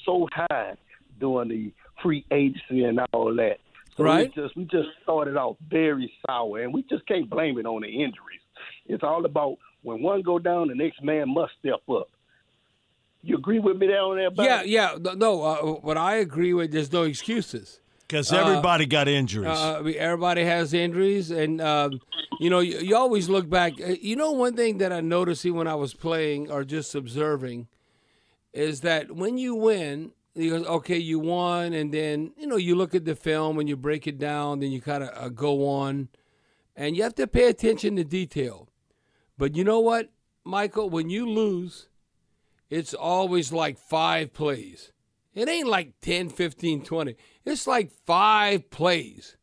so high during the free agency and all that. So Right. We just we just started off very sour, and we just can't blame it on the injuries. It's all about when one go down, the next man must step up. You agree with me down there on that? Bobby? Yeah, yeah. No, No, uh, what I agree with, there's no excuses. Because everybody got injuries. Uh, everybody has injuries, and um, you know, you, you always look back. Uh, You know, one thing that I noticed when I was playing or just observing is that when you win, you go, okay, you won, and then you know you look at the film and you break it down, then you kind of uh, go on, and you have to pay attention to detail. But you know what, Michael, when you lose, it's always like five plays. It ain't like 10, 15, 20. It's like five plays.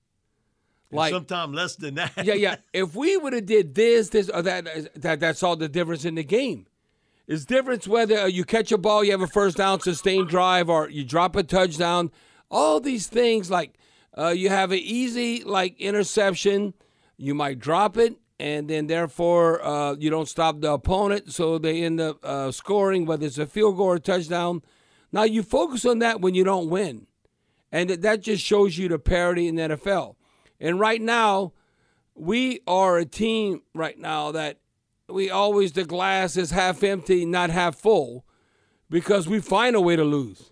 like sometimes less than that. yeah, yeah. If we would have did this, this, or that, that, that's all the difference in the game. It's difference whether you catch a ball, you have a first down, sustained drive, or you drop a touchdown. All these things, like uh, you have an easy like interception, you might drop it, and then therefore uh, you don't stop the opponent, so they end up uh, scoring, whether it's a field goal or touchdown. Now you focus on that when you don't win, and that just shows you the parity in the NFL. And right now, we are a team right now that we always the glass is half empty, not half full, because we find a way to lose.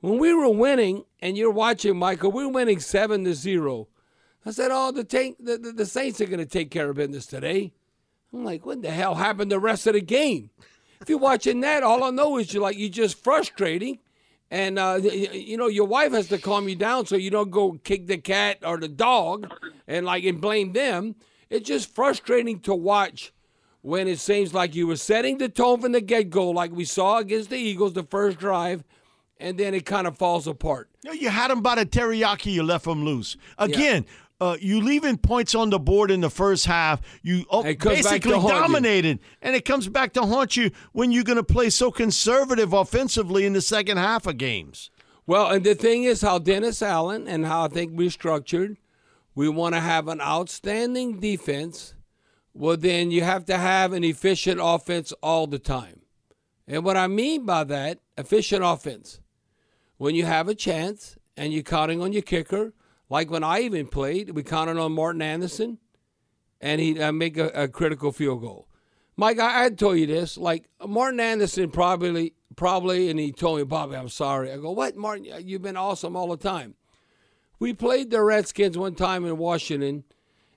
When we were winning, and you're watching, Michael, we're winning seven to zero. I said, "Oh, the tank, the, the, the Saints are going to take care of business today." I'm like, "What the hell happened the rest of the game?" If you're watching that, all I know is you're like you're just frustrating, and uh, you know your wife has to calm you down so you don't go kick the cat or the dog and like and blame them. It's just frustrating to watch when it seems like you were setting the tone from the get go, like we saw against the Eagles the first drive, and then it kind of falls apart. No, you had him by the teriyaki. You left him loose again. Uh, you leaving points on the board in the first half. You oh, It comes back to basically dominated, and it comes back to haunt you when you're going to play so conservative offensively in the second half of games. Well, and the thing is how Dennis Allen and how I think we're structured, we want to have an outstanding defense. Well, then you have to have an efficient offense all the time. And what I mean by that, efficient offense, when you have a chance and you're counting on your kicker, like when I even played, we counted on Morten Andersen, and he'd uh, make a, a critical field goal. Mike, I, I told you this. Like Morten Andersen probably, probably, and he told me, Bobby, I'm sorry. I go, what, Morten? You've been awesome all the time. We played the Redskins one time in Washington,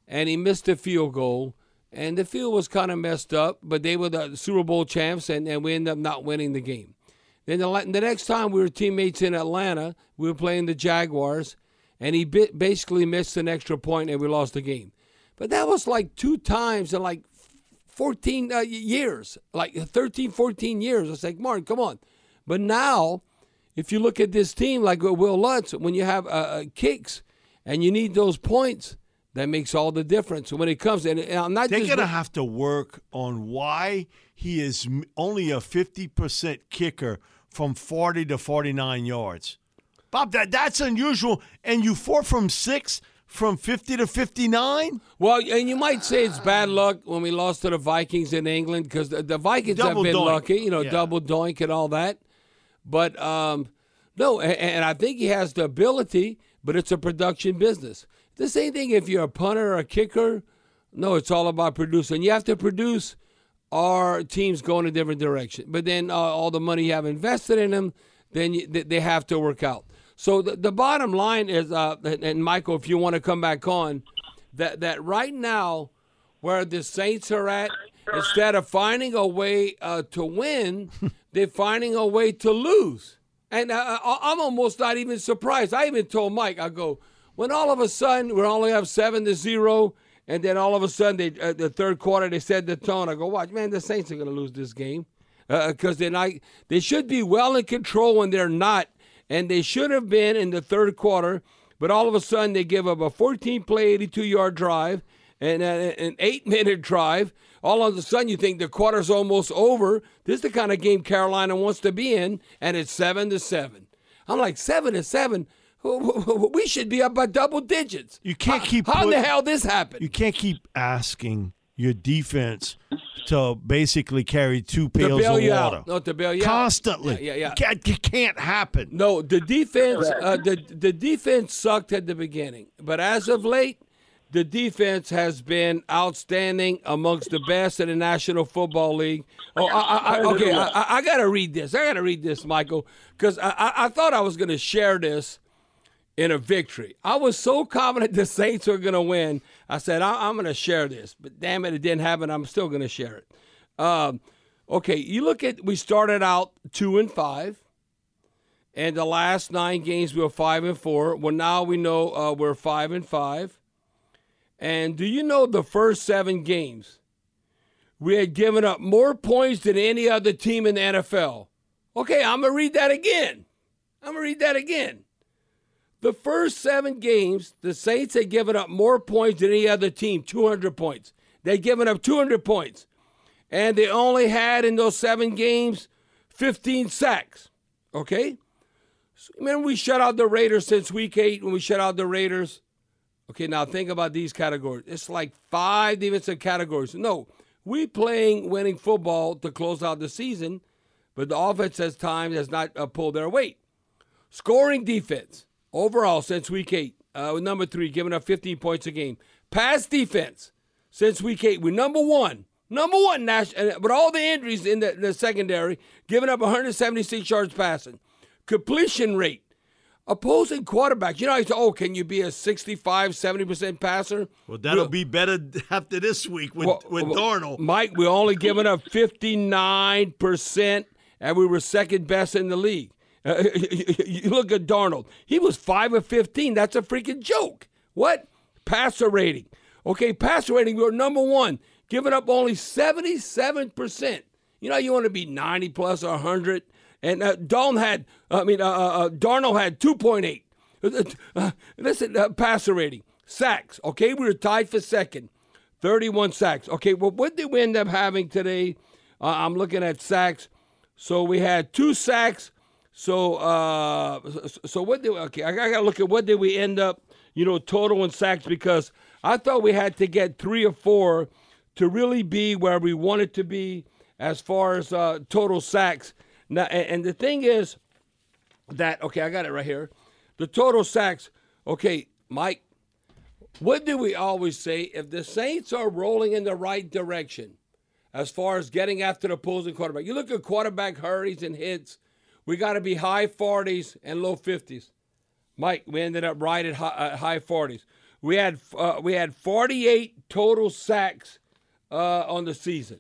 and he missed a field goal, and the field was kind of messed up. But they were the Super Bowl champs, and, and we ended up not winning the game. Then the, the next time we were teammates in Atlanta, we were playing the Jaguars, and he bit, basically missed an extra point, and we lost the game. But that was like two times in like 14 uh, years, like 13, 14 years. I was like, Morten, come on. But now, if you look at this team, like with Will Lutz, when you have uh, uh, kicks and you need those points, that makes all the difference when it comes. And, and I'm not They're going to have to work on why he is only a 50% kicker from 40 to 49 yards. Bob, that, that's unusual. And you four from six from 50 to 59? Well, and you might say it's bad luck when we lost to the Vikings in England because the, the Vikings Double have been doink. lucky, you know, Yeah. double doink and all that. But um, no, and, and I think he has the ability, but it's a production business. The same thing if you're a punter or a kicker. No, it's all about producing. You have to produce. Our teams go in a different direction, but then uh, all the money you have invested in them, then you, they have to work out. So the, the bottom line is, uh, and, and Michael, if you want to come back on, that that right now, where the Saints are at, instead of finding a way uh, to win, they're finding a way to lose. And uh, I- I'm almost not even surprised. I even told Mike, I go, when all of a sudden we only have seven to zero, and then all of a sudden they, uh, the third quarter they set the tone. I go, watch, man, the Saints are going to lose this game because they're not. They should be well in control when they're not, and they should have been in the third quarter. But all of a sudden they give up a 14 play, 82 yard drive and uh, an eight minute drive. All of a sudden, you think the quarter's almost over. This is the kind of game Carolina wants to be in, and it's seven to seven. I'm like seven to seven. We should be up by double digits. You can't keep. How in the hell this happened? You can't keep asking your defense to basically carry two pails of water. out. No, to bail you out. Constantly. Yeah, yeah, yeah. It can't, happen. No, the defense, uh, the the defense sucked at the beginning, but as of late, the defense has been outstanding amongst the best in the National Football League. Oh, I, I, I, okay, I, I- got to read this. I got to read this, Michael, because I, I, I thought I was going to share this in a victory. I was so confident the Saints were going to win. I said, I- am going to share this. But damn it, it didn't happen. I'm still going to share it. Um, okay, you look at, we started out two and five. And the last nine games we were five and four. Well, now we know uh, we're five and five. And do you know the first seven games we had given up more points than any other team in the NFL? Okay, I'm gonna read that again. I'm gonna read that again. The first seven games, the Saints had given up more points than any other team, 200 points. They'd given up 200 points. And they only had in those seven games 15 sacks. Okay? Remember, we shut out the Raiders since week eight when we shut out the Raiders? Okay, now think about these categories. It's like five defensive categories. No, we playing winning football to close out the season, but the offense has time has not uh, pulled their weight. Scoring defense overall since week eight, uh, number three, giving up 15 points a game. Pass defense since week eight, we're number one. Number one, national, but all the injuries in the, the secondary, giving up 176 yards passing completion rate. Opposing quarterbacks, you know, I say, oh, can you be a 65, 70% passer? Well, that'll be better after this week with, well, with Darnold. Mike, we're only giving up 59%, and we were second best in the league. You look at Darnold. He was 5 of 15. That's a freaking joke. What? Passer rating. Okay, passer rating, we were number one, giving up only 77%. You know, you want to be 90 plus or 100. And uh, Dalton had, I mean, uh, uh, uh Darnold had 2.8. Uh, listen, uh, passer rating, sacks. Okay, we were tied for second, 31 sacks. Okay, well, what did we end up having today? I'm looking at sacks. So we had two sacks. So, uh, so what did? Okay, I gotta look at what did we end up, you know, total in sacks because I thought we had to get three or four to really be where we wanted to be as far as uh, total sacks. Now, and the thing is that okay, I got it right here. The total sacks. Okay, Mike. What do we always say? If the Saints are rolling in the right direction, as far as getting after the opposing quarterback, you look at quarterback hurries and hits. We got to be high 40s and low 50s. Mike, we ended up right at high, uh, high 40s. We had uh, we had 48 total sacks uh, on the season.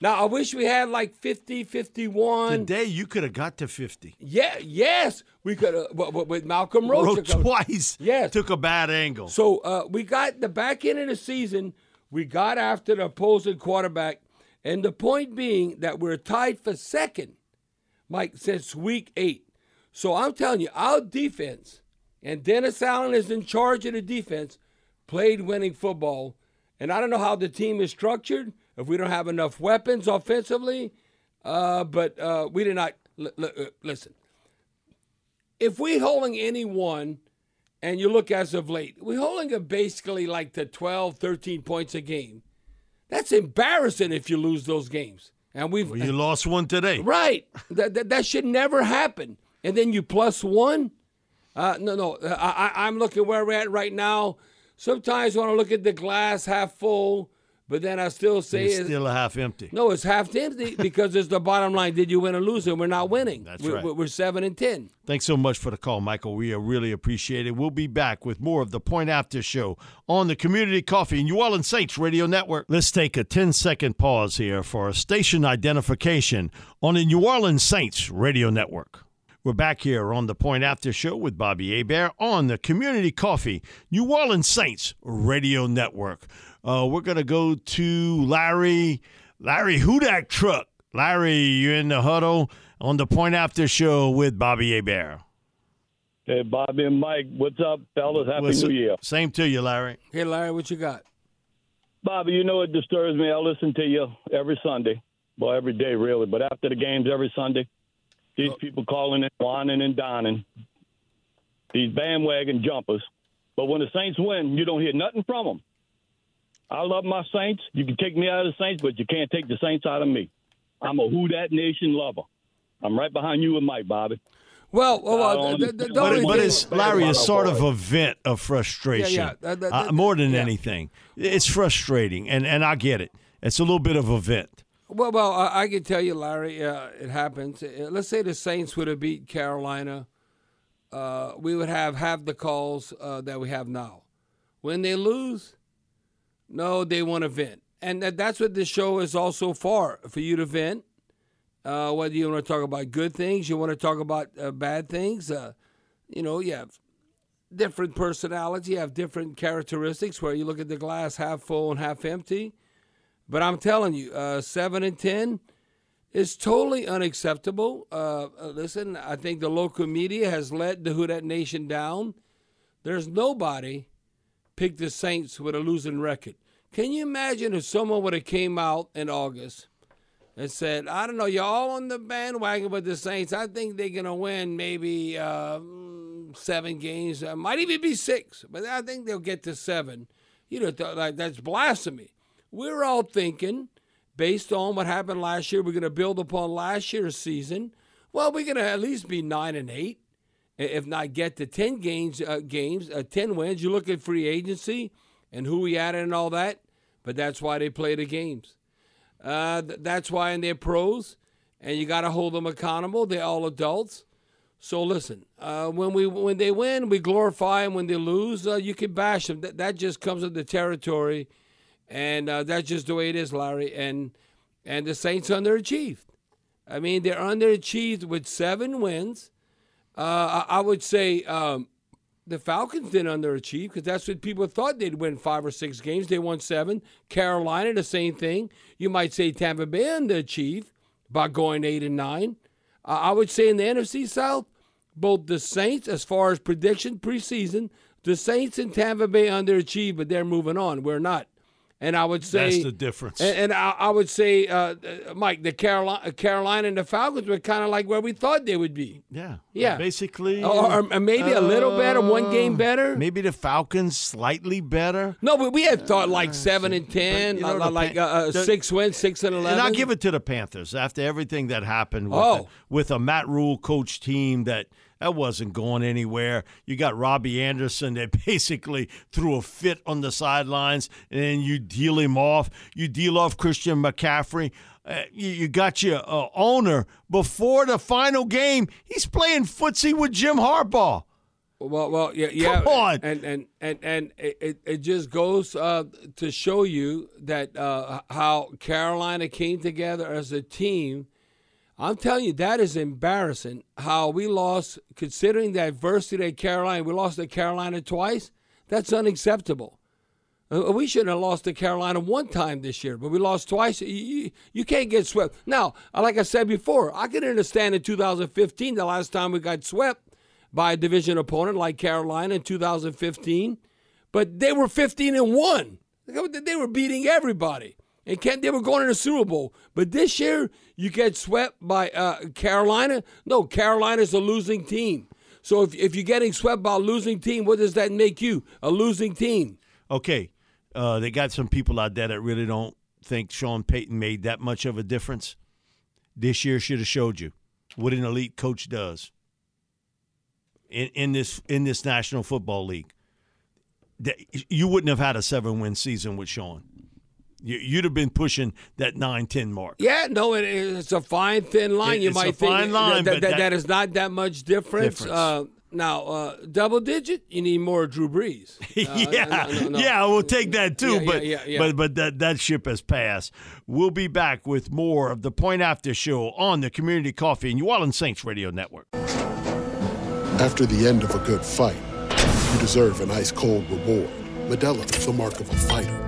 Now, I wish we had like 50, 51. Today, you could have got to 50. Yeah, yes. We could have, with Malcolm Roach. Wrote twice. Yes. Took a bad angle. So uh, we got the back end of the season, we got after the opposing quarterback. And the point being that we're tied for second, Mike, since week eight. So I'm telling you, our defense, and Dennis Allen is in charge of the defense, played winning football. And I don't know how the team is structured if we don't have enough weapons offensively. Uh, but uh, we did not l- l- uh, listen. If we holding anyone, and you look as of late, we're holding them basically like to 12, 13 points a game. That's embarrassing if you lose those games. And we've well, you lost one today, right? that, that that should never happen. And then you plus one. Uh, no, no. I, I'm looking where we're at right now. Sometimes when I look at the glass half full, but then I still say it's still a half empty. No, it's half empty because it's the bottom line. Did you win or lose? And we're not winning. That's we're, right. We're seven and ten. Thanks so much for the call, Michael. We really appreciate it. We'll be back with more of the Point After Show on the Community Coffee and New Orleans Saints Radio Network. Let's take a 10 second pause here for a station identification on the New Orleans Saints Radio Network. We're back here on the Point After Show with Bobby Hebert on the Community Coffee New Orleans Saints Radio Network. Uh, we're going to go to Larry, Larry Hudak Truck. Larry, you're in the huddle on the Point After Show with Bobby Hebert. Hey, Bobby and Mike, what's up, fellas? Happy What's New Year. Same to you, Larry. Hey, Larry, what you got? Bobby, you know it disturbs me. I listen to you every Sunday, well, every day really, but after the games every Sunday, these people calling and whining and dining, these bandwagon jumpers. But when the Saints win, you don't hear nothing from them. I love my Saints. You can take me out of the Saints, but you can't take the Saints out of me. I'm a Who Dat Nation lover. I'm right behind you and Mike, Bobby. Well, well, well the, the, the but, but it's Larry is sort of a vent of frustration, Yeah, yeah. That- that- uh, more than yeah. anything. It's frustrating, and and I get it. It's a little bit of a vent. Well, well, I, I can tell you, Larry, uh, it happens. Uh, let's say the Saints would have beat Carolina uh, we would have half the calls uh, that we have now. When they lose, no, they want to vent. And that, that's what this show is also for, for you to vent. Uh, whether you want to talk about good things, you want to talk about uh, bad things. Uh, you know, you have different personality, you have different characteristics where you look at the glass half full and half empty. But I'm telling you, uh, 7 and 10 is totally unacceptable. Uh, uh, listen, I think the local media has let the Who Dat Nation down. There's nobody picked the Saints with a losing record. Can you imagine if someone would have came out in August and said, I don't know, you're all on the bandwagon with the Saints. I think they're going to win maybe uh, seven games. Uh, might even be six, but I think they'll get to seven. You know, th- like that's blasphemy. We're all thinking, based on what happened last year, we're going to build upon last year's season. Well, we're going to at least be nine and eight, if not get to ten games. Uh, games, uh, ten wins. You look at free agency and who we added and all that, but that's why they play the games. Uh, th- that's why in their pros, and you got to hold them accountable. They're all adults. So listen, uh, when we when they win, we glorify them. When they lose, uh, you can bash them. That, that just comes with the territory, and uh, that's just the way it is, Larry. And and the Saints underachieved. I mean, they're underachieved with seven wins. Uh, I, would say um, the Falcons didn't underachieve because that's what people thought they'd win five or six games. They won seven. Carolina, the same thing. You might say Tampa Bay underachieved by going eight and nine. Uh, I would say in the NFC South, both the Saints, as far as prediction preseason, the Saints and Tampa Bay underachieved, but they're moving on. We're not. And I would say that's the difference. And, and I, I, would say, uh, uh, Mike, the Carolina, Carolina and the Falcons were kind of like where we thought they would be. Yeah, yeah, basically, or, or maybe uh, a little better, one game better. Maybe the Falcons slightly better. No, but we had thought like seven and ten, but, you know, like uh, uh, the, six wins, six and eleven. And I'll give it to the Panthers after everything that happened. With oh. with a Matt Rhule coach team that that wasn't going anywhere. You got Robbie Anderson that basically threw a fit on the sidelines, and you deal him off. You deal off Christian McCaffrey. Uh, you, you, got your uh, owner before the final game. He's playing footsie with Jim Harbaugh. Well, well, yeah, yeah. Come on, and and and and it, it just goes uh, to show you that uh, how Carolina came together as a team I'm telling you, that is embarrassing how we lost, considering the adversity at Carolina. We lost to Carolina twice. That's unacceptable. Uh, we shouldn't have lost to Carolina one time this year, but we lost twice. You, you, can't get swept. Now, like I said before, I can understand in 2015, the last time we got swept by a division opponent like Carolina in 2015, but they were 15 and 1. They were beating everybody. And Kent, they were going to the Super Bowl. But this year, you get swept by uh, Carolina. No, Carolina's a losing team. So if, if you're getting swept by a losing team, what does that make you? A losing team. Okay. Uh, they got some people out there that really don't think Sean Payton made that much of a difference. This year should have showed you what an elite coach does in, in this in this National Football League. You wouldn't have had a seven win season with Sean. You'd have been pushing that 9-10 mark. Yeah, no, it, it's a fine thin line. you might think line, that, that, that, that is not that much difference. difference. Uh, now, uh, double digit, you need more Drew Brees. Uh, yeah, no, no, no. yeah, we'll take that too. Yeah, but yeah, yeah, but but that that ship has passed. We'll be back with more of the Point After Show on the Community Coffee and New Orleans Saints Radio Network. After the end of a good fight, you deserve an ice cold reward. Modelo is the mark of a fighter.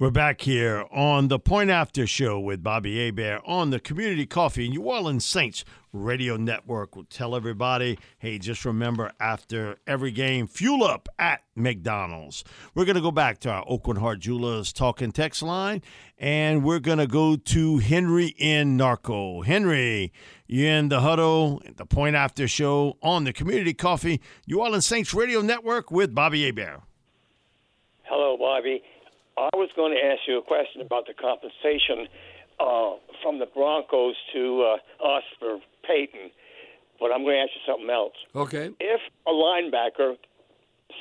We're back here on the Point After Show with Bobby Hebert on the Community Coffee New Orleans Saints Radio Network. We'll tell everybody, hey, just remember after every game, fuel up at McDonald's. We're going to go back to our Aucoin Hart Jewelers talking text line, and we're going to go to Henry in Norco. Henry, you're in the huddle, at the Point After Show on the Community Coffee New Orleans Saints Radio Network with Bobby Hebert. Hello, Bobby. I was going to ask you a question about the compensation uh, from the Broncos to uh, us for Peyton, but I'm going to ask you something else. Okay. If a linebacker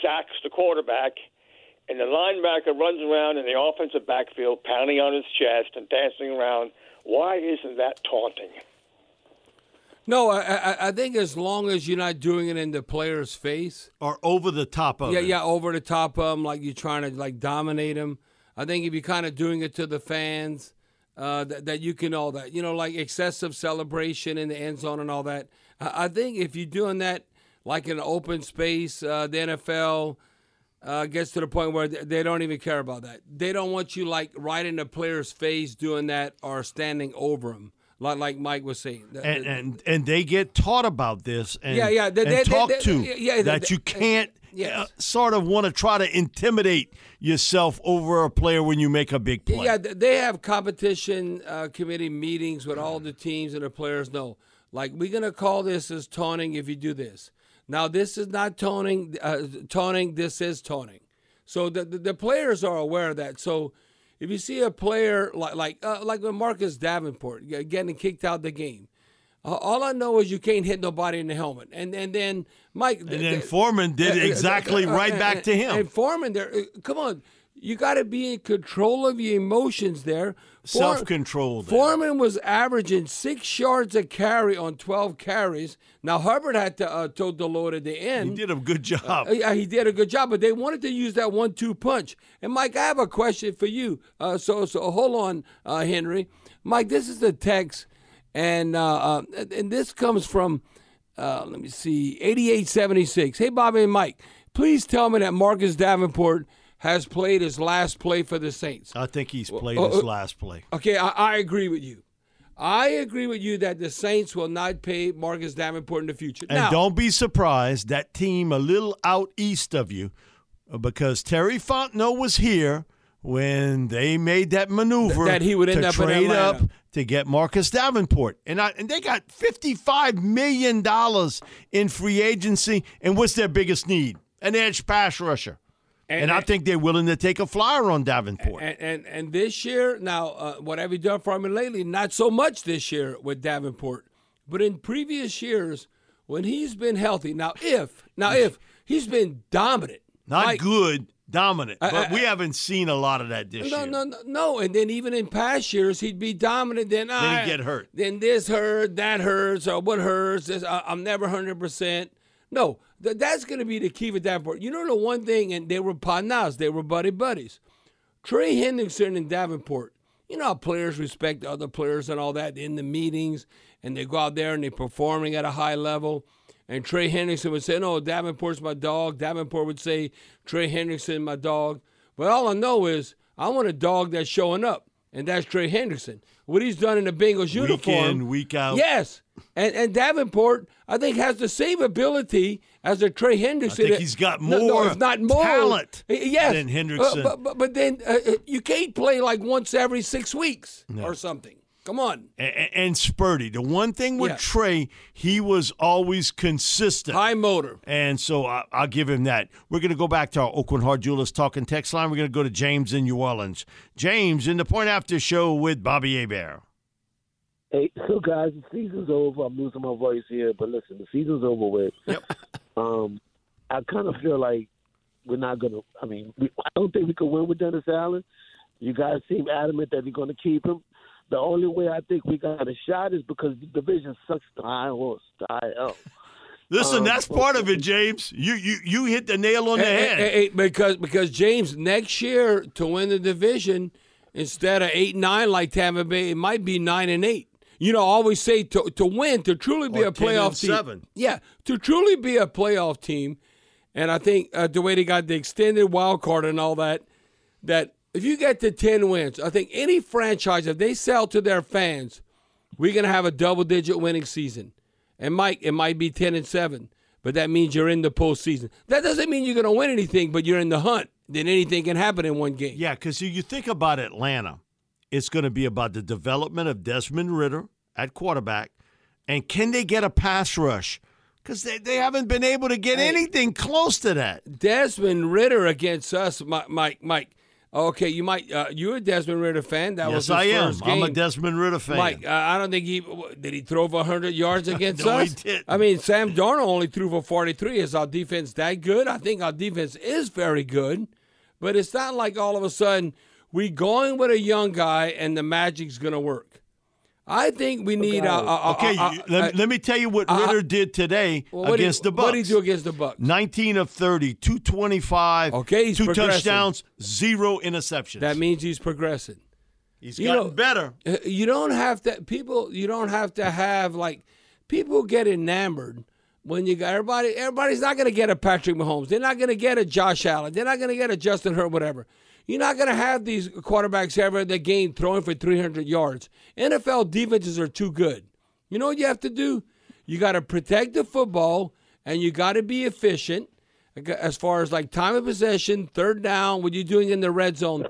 sacks the quarterback and the linebacker runs around in the offensive backfield, pounding on his chest and dancing around, why isn't that taunting? No, I, I, I think as long as you're not doing it in the player's face or over the top of yeah, it. yeah, over the top of them, like you're trying to like dominate them. I think if you're kind of doing it to the fans, uh, that, that you can all that, you know, like excessive celebration in the end zone and all that. I, I think if you're doing that like in an open space, uh, the NFL uh, gets to the point where they don't even care about that. They don't want you like right in the player's face doing that or standing over him like like Mike was saying. And and, and they get taught about this and, Yeah, yeah, they- and they- talked they- to yeah, that they- you can't Yes. uh, sort of want to try to intimidate yourself over a player when you make a big play. Yeah, they have competition uh, committee meetings with all the teams and the players. know, like we're gonna call this as toning if you do this. Now this is not toning. Uh, toning. This is toning. So the, the the players are aware of that. So if you see a player like like uh, like when Marcus Davenport getting kicked out the game, uh, all I know is you can't hit nobody in the helmet. And and then Mike And then Foreman did exactly right back to him. And Foreman, there, uh, come on, you got to be in control of your emotions there. For- Self-control. Foreman was averaging six yards a carry on twelve carries. Now Hubbard had to uh, the load at the end. He did a good job. Uh, yeah, he did a good job, but they wanted to use that one-two punch. And Mike, I have a question for you. Uh, so, so hold on, uh, Henry. Mike, this is the text, and uh, uh, and this comes from. Uh, let me see, eighty-eight seventy-six. Hey, Bobby and Mike, please tell me that Marcus Davenport has played his last play for the Saints. I think he's played uh, his uh, last play. Okay, I, I agree with you. I agree with you that the Saints will not pay Marcus Davenport in the future. And now, don't be surprised that team a little out east of you, uh, because Terry Fontenot was here when they made that maneuver That he would end to up trade up to get Marcus Davenport, and I, and they got fifty five million dollars in free agency. And what's their biggest need? An edge pass rusher. And, I think they're willing to take a flyer on Davenport. And, and and this year, now uh, what have you done for him lately? Not so much this year with Davenport, but in previous years when he's been healthy. Now if now if he's been dominant, Not like- good, dominant, I- but I- we haven't seen a lot of that this no, year. no, no, no. And then even in past years, he'd be dominant. Then Then I get hurt. Then this hurt, that hurts, or what hurts. This, I, I'm never hundred percent. No, th- that's going to be the key with Davenport. You know the one thing, and they were partners. They were buddy buddies. Trey Hendrickson and Davenport. You know how players respect other players and all that in the meetings, and they go out there and they're performing at a high level. And Trey Hendrickson would say, "No, Davenport's my dog." Davenport would say, "Trey Hendrickson, my dog." But all I know is I want a dog that's showing up, and that's Trey Hendrickson. What he's done in the Bengals uniform. Week in, week out. Yes, and and Davenport, I think, has the same ability as a Trey Hendrickson. I think he's got more, No, no, not more talent yes, than Uh, but, but but then uh, uh, you can't play like once every six weeks No. or something. Come on, and, and Spurdy. The one thing with Yeah. Trey, he was always consistent. high motor. And so I, I'll give him that. We're going to go back to our Aucoin Hart Jewelers talking text line. We're going to go to James in New Orleans. James in the Point After Show with Bobby Hebert. Hey, so guys, the season's over. I'm losing my voice here, but listen, the season's over with. Yep. um, I kind of feel like we're not gonna. I mean, we, I don't think we can win with Dennis Allen. You guys seem adamant that you're going to keep him. The only way I think we got a shot is because the division sucks the high horse, the high L. Listen, Um, that's part of it, James. You you you hit the nail on the Hey, head. hey, hey, because because James next year to win the division instead of eight nine like Tampa Bay, it might be nine and eight. You know, I always say to to win to truly be Or a 10 and playoff team. seven. Yeah, to truly be a playoff team, and I think uh, the way they got the extended wild card and all that, that if you get to 10 wins, I think any franchise, if they sell to their fans, we're going to have a double digit winning season. And Mike, it might be 10 and 7, but that means you're in the postseason. That doesn't mean you're going to win anything, but you're in the hunt. Then anything can happen in one game. Yeah, because you think about Atlanta, it's going to be about the development of Desmond Ridder at quarterback, and can they get a pass rush? Because they, they haven't been able to get Hey. anything close to that. Desmond Ridder against us, Mi- Mike. Mike. Okay, you might. Uh, you're a Desmond Ridder fan. That was yes, his I am. first game. I'm a Desmond Ridder fan. Mike, uh, I don't think he did. He throw for 100 yards against No, he us. didn't. I mean, Sam Darnold only threw for 43. Is our defense that good? I think our defense is very good, but it's not like all of a sudden we going with a young guy and the magic's gonna work. I think we need a. a, a okay, uh, a- a- let, uh, let me tell you what uh, Ridder uh, did today Well, what did he- against the Bucks. what did he do against the Bucks? 19 of 30, 225, Okay, he's two touchdowns, zero interceptions. That means he's progressing. He's You gotten know, better. Uh, You don't have to people. You don't have to have like people get enamored when you got everybody. Everybody's not going to get a Patrick Mahomes. They're not going to get a Josh Allen. They're not going to get a Justin Herbert. Whatever. You're not going to have these quarterbacks ever in the game throwing for 300 yards. NFL defenses are too good. You know what you have to do? You got to protect the football and you got to be efficient as far as like time of possession, third down, what you're doing in the red zone.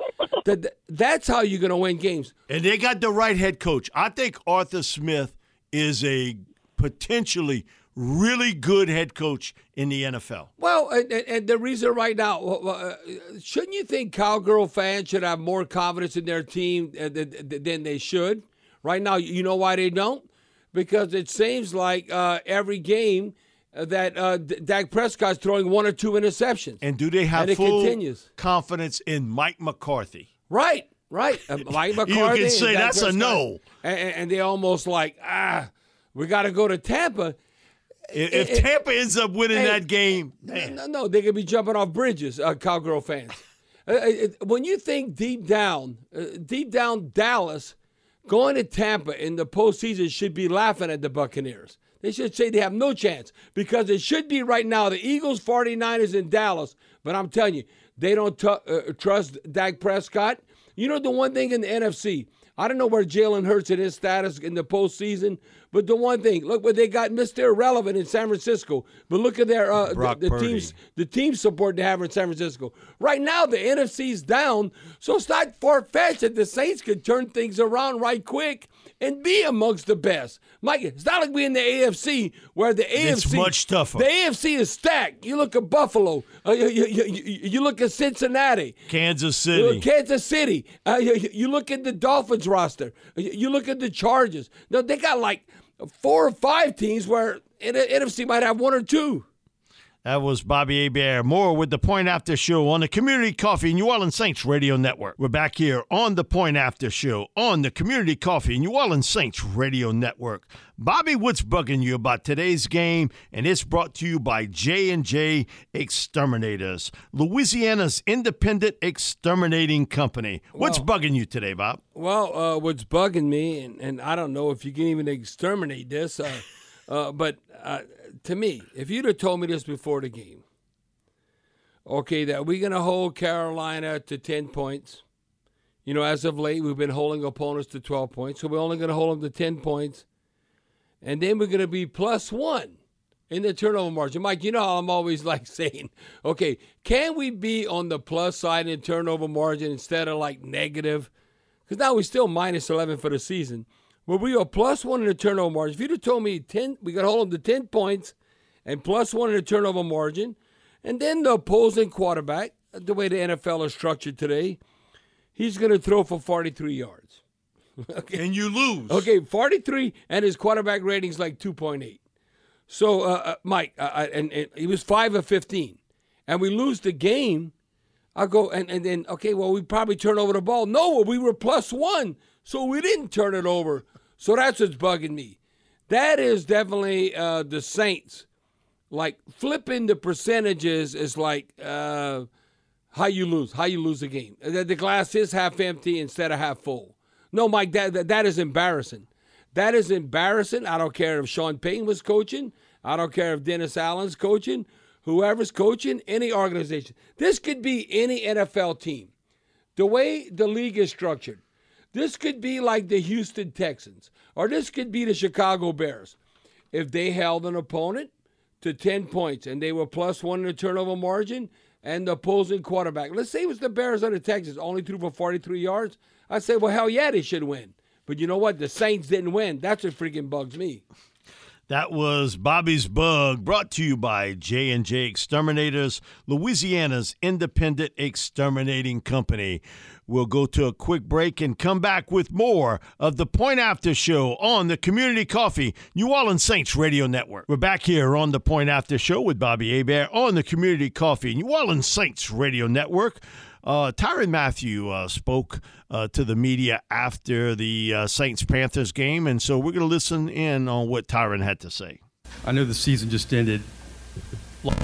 That, that's how you're going to win games. And they got the right head coach. I think Arthur Smith is a potentially really good head coach in the NFL. Well, and, and, the reason right now, uh, shouldn't you think Cowgirl fans should have more confidence in their team uh, th- th- than they should? Right now, you know why they don't? Because it seems like uh, every game uh, that uh, Dak Prescott's throwing one or two interceptions. And do they have And full continues. confidence in Mike McCarthy? Right, right. Uh, Mike You McCarthy. can say that's a no. And, and, and they almost like, ah, we got to go to Tampa. If, if Tampa ends up winning Hey, that game, No, no, they could be jumping off bridges, uh, Cowgirl fans. Uh, it- when you think deep down, uh, deep down Dallas, going to Tampa in the postseason should be laughing at the Buccaneers. They should say they have no chance because it should be right now the Eagles, 49ers, and Dallas. But I'm telling you, they don't tu- uh, trust Dak Prescott. You know, the one thing in the NFC, I don't know where Jalen Hurts in his status in the postseason, but the one thing, look what they got Mr. Irrelevant in San Francisco. But look at their uh, the, the teams the team support they have in San Francisco. Right now, the NFC's down, so it's not far fetched that the Saints could turn things around right quick and be amongst the best. Mike, it's not like we in the AFC where the AFC It's much tougher. The AFC is stacked. You look at Buffalo. Uh, you, you, you, you- look at Cincinnati. Kansas City. Kansas City. Uh, you, look at the Dolphins roster. You, you look at the Chargers. No, they got like four or five teams where NFC might have one or two. That was Bobby Hebert. More with the Point After Show on the Community Coffee New Orleans Saints Radio Network. We're back here on the Point After Show on the Community Coffee and New Orleans Saints Radio Network. Bobby, what's bugging you about today's game? And it's brought to you by J and J Exterminators, Louisiana's independent exterminating company. What's Wow. bugging you today, Bob? Well, uh, what's bugging me, and, and I don't know if you can even exterminate this, uh, uh, but uh, to me, if you'd have told me this before the game, okay, that we're going to hold Carolina to 10 points. You know, as of late, we've been holding opponents to 12 points, so we're only going to hold them to 10 points. And then we're going to be plus one in the turnover margin. Mike, you know how I'm always like saying, okay, can we be on the plus side in turnover margin instead of like negative? Because now we're still minus 11 for the season. But we are plus one in the turnover margin. If you'd have told me 10, we could hold them to 10 points and plus one in the turnover margin, and then the opposing quarterback, the way the NFL is structured today, he's going to throw for 43 yards. okay. And you lose. Okay, 43, and his quarterback rating's like 2.8. So, uh, uh, Mike, uh, uh, and, and he was 5 of 15, and we lose the game. I go, and, and then, okay, well, we probably turn over the ball. No, we were plus one, so we didn't turn it over. So that's what's bugging me. That is definitely uh, the Saints. Like flipping the percentages is like uh, how you lose, how you lose the game. The, the glass is half empty instead of half full. No, Mike, that, that that is embarrassing. That is embarrassing. I don't care if Sean Payton was coaching. I don't care if Dennis Allen's coaching. Whoever's coaching any organization. This could be any NFL team. the way the league is structured, this could be like the Houston Texans, or this could be the Chicago Bears. If they held an opponent to 10 points and they were plus one in the turnover margin and the opposing quarterback, let's say it was the Bears or the Texans, only threw for 43 yards, I'd say, well, hell yeah, they should win. But you know what? The Saints didn't win. That's what freaking bugs me. That was Bobby's Bug, brought to you by J and J Exterminators, Louisiana's independent exterminating company. We'll go to a quick break and come back with more of the Point After Show on the Community Coffee New Orleans Saints Radio Network. We're back here on the Point After Show with Bobby Hebert on the Community Coffee New Orleans Saints Radio Network. Uh, Tyrann Mathieu uh, spoke uh, to the media after the uh, Saints Panthers game, and so we're going to listen in on what Tyrann had to say. I know the season just ended.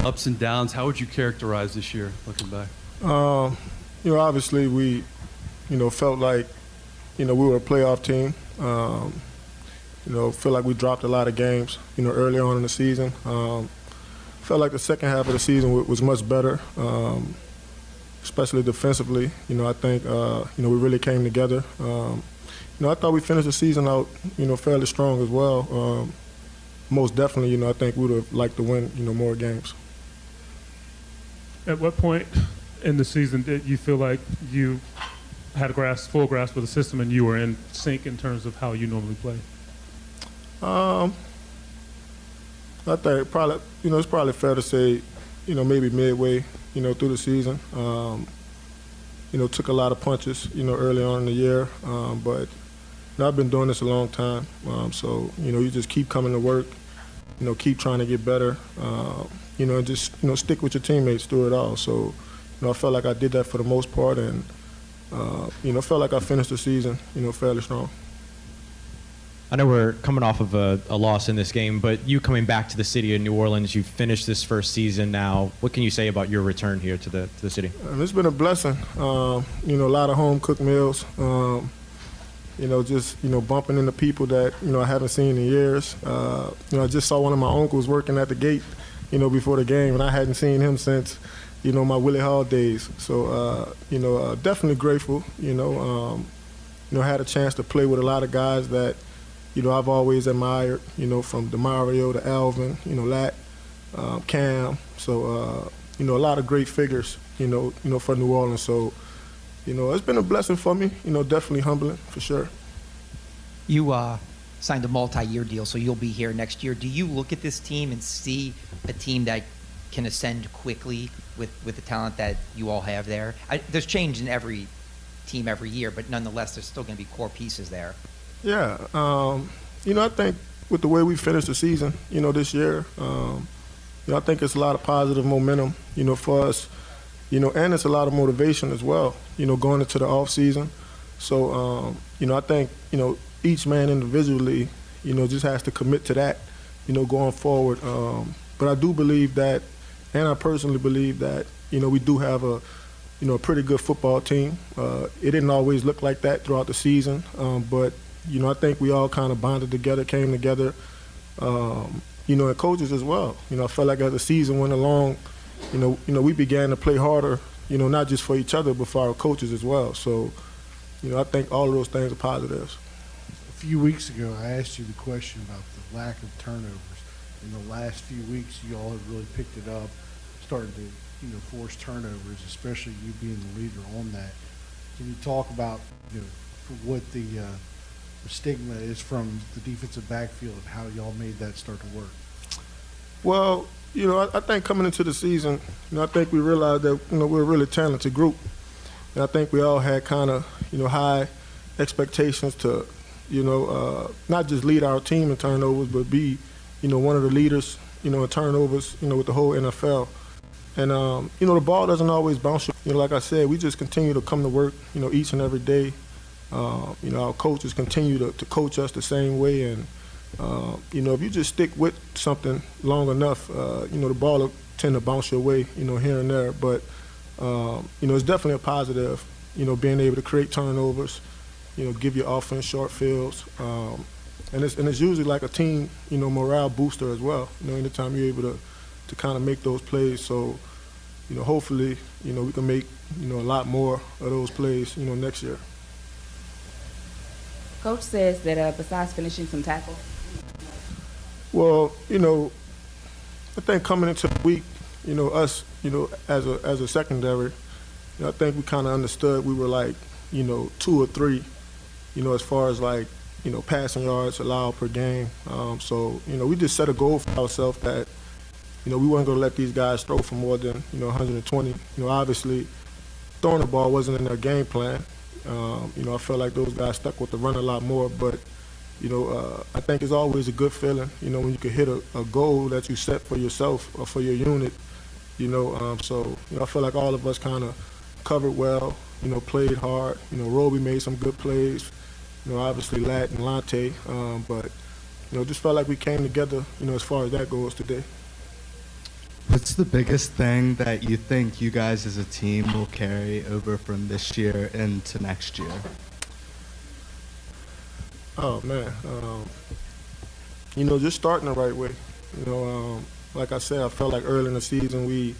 Ups and downs. How would you characterize this year, looking back? Um, you know, obviously we, you know, felt like, you know, we were a playoff team. Um, you know, feel like we dropped a lot of games, you know, early on in the season. Um, felt like the second half of the season was much better. Um, especially defensively. You know, I think uh, you know we really came together. Um, you know, I thought we finished the season out, you know, fairly strong as well. Um, most definitely, you know, I think we would have liked to win, you know, more games. At what point in the season did you feel like you had a grasp, full grasp of the system, and you were in sync in terms of how you normally play? Um, I think probably, you know, it's probably fair to say, you know, maybe midway, you know, through the season. Um, you know, took a lot of punches, you know, early on in the year, um, but you know, I've been doing this a long time. Um, so, you know, you just keep coming to work, you know, keep trying to get better, uh, you know, and just, you know, stick with your teammates through it all. So, you know, I felt like I did that for the most part and, uh, you know, felt like I finished the season, you know, fairly strong. I know we're coming off of a, a, loss in this game, but you coming back to the city of New Orleans, you've finished this first season now. What can you say about your return here to the to the city? Um, it's been a blessing. Um, you know, a lot of home cooked meals. Um, you know, just you know, bumping into people that you know I haven't seen in years. Uh, you know, I just saw one of my uncles working at the gate. You know, before the game, and I hadn't seen him since you know my Willie Hall days. So uh, you know, uh, definitely grateful. You know, um, you know, had a chance to play with a lot of guys that you know, I've always admired, you know, from Demario to Alvin, you know, Lat, um, Cam. So, uh, you know, a lot of great figures, you know, you know, for New Orleans. So, you know, it's been a blessing for me. You know, definitely humbling for sure. You uh, signed a multi-year deal, so you'll be here next year. Do you look at this team and see a team that can ascend quickly with with the talent that you all have there? I, there's change in every team every year, but nonetheless, there's still going to be core pieces there. Yeah, um, you know, I think with the way we finished the season, you know, this year, um, you know, I think it's a lot of positive momentum, you know, for us, you know, and it's a lot of motivation as well, you know, going into the off season. So, um, you know, I think, you know, each man individually, you know, just has to commit to that, you know, going forward. Um, but I do believe that, and I personally believe that, you know, we do have a, you know, a pretty good football team. Uh, it didn't always look like that throughout the season, um, but you know, I think we all kind of bonded together, came together, um, you know, and coaches as well. You know, I felt like as the season went along, you know, you know, we began to play harder, you know, not just for each other, but for our coaches as well. So, you know, I think all of those things are positives. A few weeks ago, I asked you the question about the lack of turnovers. In the last few weeks, you all have really picked it up, started to, you know, force turnovers, especially you being the leader on that. Can you talk about, you know, what the uh, the stigma is from the defensive backfield and how y'all made that start to work? Well, you know, I, I, think coming into the season, you know, I think we realized that you know we're a really talented group, and I think we all had kind of you know high expectations to, you know, uh, not just lead our team in turnovers, but be, you know, one of the leaders, you know, in turnovers, you know, with the whole NFL. And um, you know, the ball doesn't always bounce. You know, like I said, we just continue to come to work, you know, each and every day, uh, you know, our coaches continue to, to, coach us the same way, and uh, you know, if you just stick with something long enough, uh, you know, the ball will tend to bounce your way, you know, here and there. But um, you know, it's definitely a positive, you know, being able to create turnovers, you know, give your offense short fields, um, and it's and it's usually like a team, you know, morale booster as well. You know, anytime you're able to to kind of make those plays, so you know, hopefully, you know, we can make you know a lot more of those plays, you know, next year. Coach says that uh, besides finishing some tackles. Well, you know, I think coming into the week, you know, us, you know, as a as a secondary, you know, I think we kind of understood we were like, you know, two or three, you know, as far as like, you know, passing yards allowed per game. Um, so, you know, we just set a goal for ourselves that, you know, we weren't going to let these guys throw for more than, you know, 120. You know, obviously, throwing the ball wasn't in their game plan. Um, you know, I felt like those guys stuck with the run a lot more, but you know, uh, I think it's always a good feeling, you know, when you can hit a, a goal that you set for yourself or for your unit, you know. Um, so, you know, I feel like all of us kind of covered well, you know, played hard. You know, Roby made some good plays, you know, obviously Lat and Lante, um, but, you know, just felt like we came together, you know, as far as that goes today. What's the biggest thing that you think you guys as a team will carry over from this year into next year? Oh man, um, you know, just starting the right way. You know, um, like I said, I felt like early in the season we,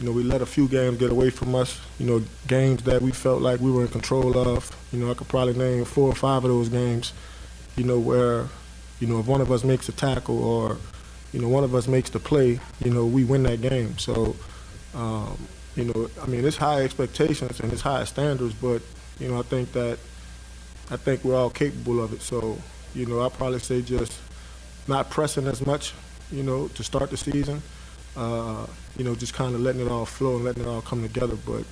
you know, we let a few games get away from us. You know, games that we felt like we were in control of. You know, I could probably name four or five of those games. You know, where, you know, if one of us makes a tackle or, you know, one of us makes the play, you know, we win that game. So, um, you know, I mean, it's high expectations and it's high standards, but you know, I think that I think we're all capable of it. So, you know, I'll probably say just not pressing as much, you know, to start the season. Uh, you know, just kind of letting it all flow and letting it all come together. But,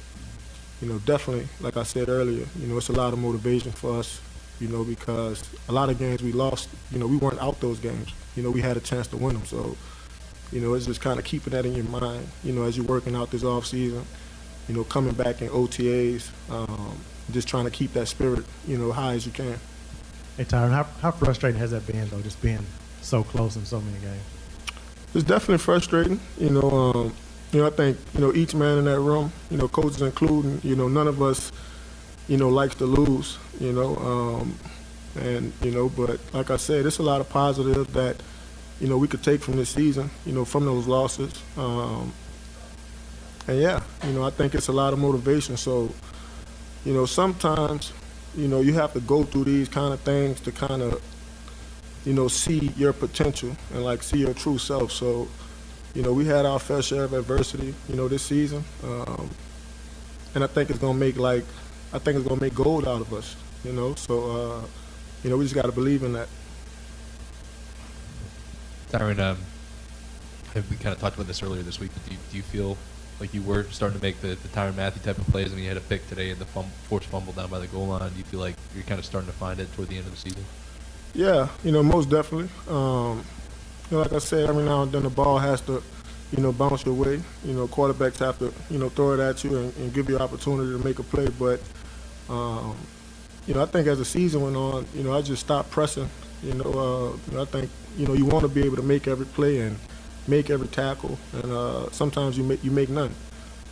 you know, definitely, like I said earlier, you know, it's a lot of motivation for us, you know, because a lot of games we lost, you know, we weren't out those games. You know, we had a chance to win them. So, you know, it's just kind of keeping that in your mind, you know, as you're working out this off season, you know, coming back in OTAs, um, just trying to keep that spirit, you know, high as you can. Hey, Tyrann, how, how frustrating has that been, though, just being so close in so many games? It's definitely frustrating. You know, um, you know, I think you know each man in that room, you know, coaches including, you know, none of us, you know, likes to lose. You know, um, and you know, but like I said, it's a lot of positive that you know we could take from this season. You know, from those losses. Um, and yeah, you know, I think it's a lot of motivation. So, you know, sometimes, you know, you have to go through these kind of things to kind of, you know, see your potential and like see your true self. So, you know, we had our fair share of adversity, you know, this season, um, and I think it's gonna make like, I think it's gonna make gold out of us, you know. So, uh, you know, we just got to believe in that. Tyrann, um, we kind of talked about this earlier this week, but do you, do you feel like you were starting to make the, the Tyrann Mathieu type of plays? I mean, you had a pick today in the fum- forced fumble down by the goal line. Do you feel like you're kind of starting to find it toward the end of the season? Yeah, you know, most definitely. Um, you know, like I said, every now and then the ball has to, you know, bounce your way. You know, quarterbacks have to, you know, throw it at you and, and give you an opportunity to make a play. But, um, you know, I think as the season went on, you know, I just stopped pressing. You know, uh, I think, you know, you want to be able to make every play and make every tackle, and uh, sometimes you make you make none.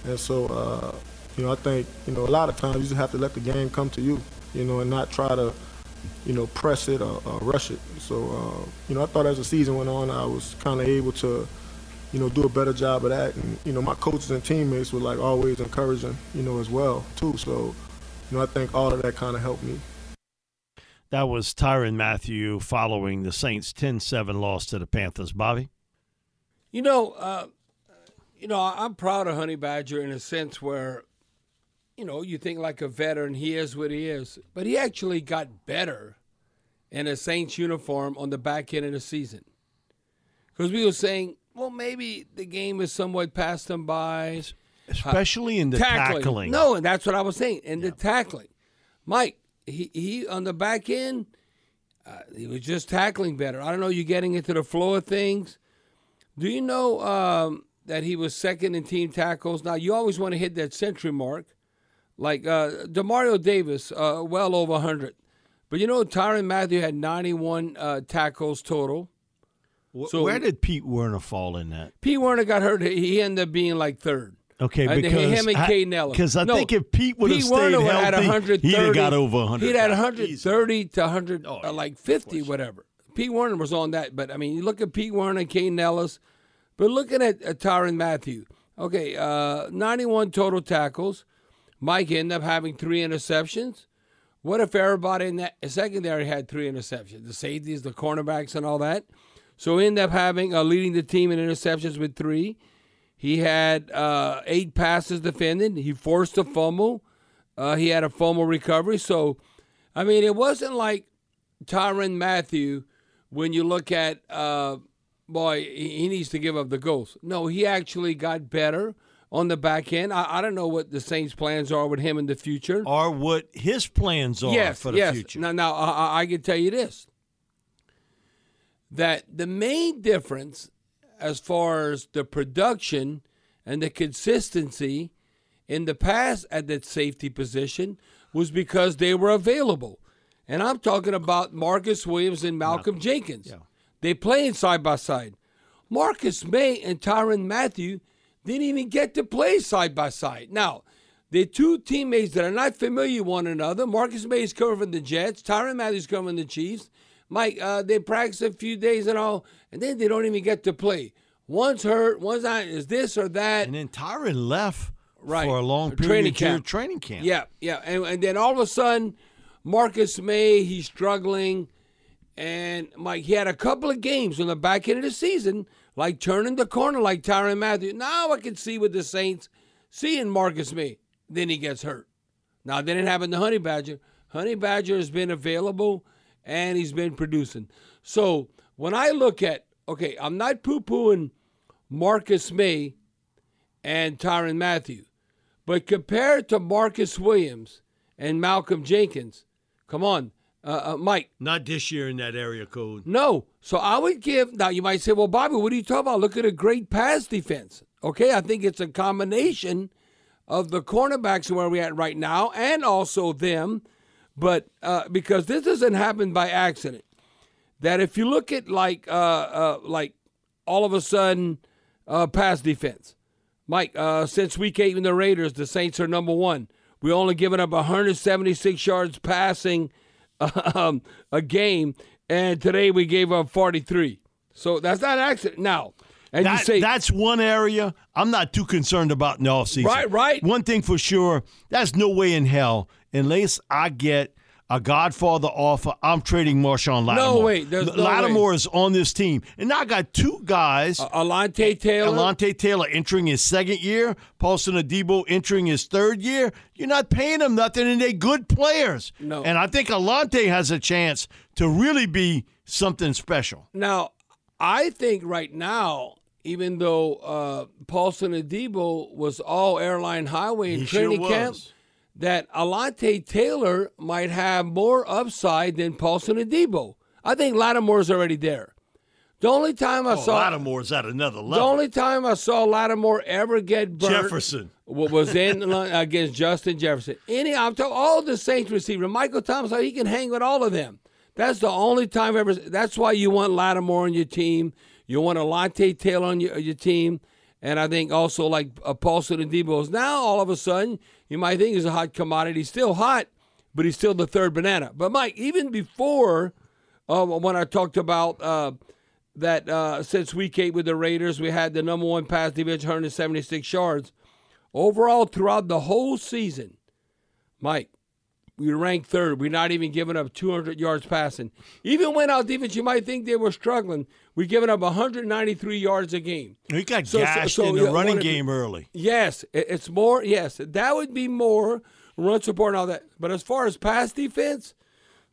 And so, uh, you know, I think, you know, a lot of times you just have to let the game come to you, you know, and not try to, you know, press it or, or rush it. So, uh, you know, I thought as the season went on, I was kind of able to, you know, do a better job of that. And, you know, my coaches and teammates were like always encouraging, you know, as well, too. So, you know, I think all of that kind of helped me. That was Tyrann Mathieu following the Saints' 10 7 loss to the Panthers. Bobby? You know, uh, you know, I'm proud of Honey Badger in a sense where, you know, you think like a veteran, he is what he is, but he actually got better in a Saints uniform on the back end of the season. Because we were saying, well, maybe the game is somewhat passed him by. Especially in the tackling. No, and that's what I was saying. In the tackling. Mike, he, he on the back end, uh, he was just tackling better. I don't know, you're getting into the flow of things. Do you know um, that he was second in team tackles? Now, you always want to hit that century mark. Like uh, Demario Davis, uh, well over 100. But you know, Tyrann Mathieu had 91 uh, tackles total. So where did Pete Werner fall in that? Pete Werner got hurt. He ended up being like third. Okay, Uh, because him and I- Kaden Elliss. Because I No, think if Pete would have stayed Werner healthy, had 130, he'd have got over 100. He'd had pounds. 130 to 100, uh, like 50, whatever. Pete Werner was on that, but I mean, you look at Pete Werner, Kaden Elliss, but looking at uh, Tyrann Mathieu, Okay, uh, 91 total tackles. Mike ended up having three interceptions. What if everybody in that secondary had three interceptions? The safeties, the cornerbacks, and all that. So he ended up having uh, leading the team in interceptions with three. He had uh, eight passes defended. He forced a fumble. Uh, he had a fumble recovery. So, I mean, it wasn't like Tyrann Mathieu when you look at, uh, boy, he he needs to give up the ghost. No, he actually got better on the back end. I, I don't know what the Saints' plans are with him in the future. Or what his plans are yes, for the yes. future. Now, now I, I- I can tell you this: that the main difference, as far as the production and the consistency in the past at that safety position, was because they were available. And I'm talking about Marcus Williams and Malcolm Jenkins. They playing side by side. Marcus Maye and Tyrann Mathieu didn't even get to play side by side. Now, they're two teammates that are not familiar with one another. Marcus Maye is coming from the Jets. Tyrann Mathieu's coming from the Chiefs. Mike, uh, they practice a few days and all, and then they don't even get to play. One's hurt, one's not. Is this or that? And then Tyrann left right. for a long period training camp. training camp. Yeah, yeah. And, and then all of a sudden, Marcus Maye, he's struggling. And Mike, he had a couple of games on the back end of the season, like turning the corner like Tyrann Mathieu. Now I can see with the Saints seeing Marcus Maye. Then he gets hurt. Now, that didn't happen to Honey Badger. Honey Badger has been available and he's been producing. So when I look at, okay, I'm not poo pooing Marcus Maye and Tyrann Mathieu, but compared to Marcus Williams and Malcolm Jenkins, come on, uh, uh, Mike. Not this year in that area code. No. So I would give, now you might say, well, Bobby, what are you talking about? Look at a great pass defense. Okay, I think it's a combination of the cornerbacks where we're at right now and also them. But uh, because this doesn't happen by accident, that if you look at like uh, uh, like all of a sudden uh, pass defense, Mike, uh, since week eight in the Raiders, the Saints are number one. We only given up 176 yards passing um, a game, and today we gave up 43. So that's not an accident. Now, and That- you say that's one area I'm not too concerned about in the offseason. Right, right. One thing for sure, that's no way in hell unless I get a Godfather offer. I'm trading Marshon Lattimore. way. There's no Lattimore is on this team, and now I got two guys. Alontae Taylor. Alontae Taylor entering his second year. Paulson Adebo entering his third year. You're not paying them nothing, and they're good players. No. And I think Alontae has a chance to really be something special. Now, I think right now, even though uh, Paulson Adebo was all airline highway in He sure training camp, was. That Alontae Taylor might have more upside than Paulson Adebo. I think Lattimore's already there. The only time I Oh, saw Lattimore's at another level. the only time I saw Lattimore ever get burnt Jefferson. wa- was in against Justin Jefferson. Any, I'm talking all the Saints receivers. Michael Thomas, he can hang with all of them. That's the only time ever. That's why you want Lattimore on your team. You want Alontae Taylor on your, your team. And I think also like uh, Paulson Adebo is now all of a sudden, you might think he's a hot commodity. He's still hot, but he's still the third banana. But Mike, even before uh, when I talked about uh, that uh, since week eight with the Raiders, we had the number one pass defense, 176 yards. Overall, throughout the whole season, Mike, we ranked third. We're not even giving up 200 yards passing. Even when our defense, you might think they were struggling, we're giving up 193 yards a game. He got So- so- gashed so, in the running one of the- game early. Yes, it's more. Yes, that would be more run support and all that. But as far as pass defense,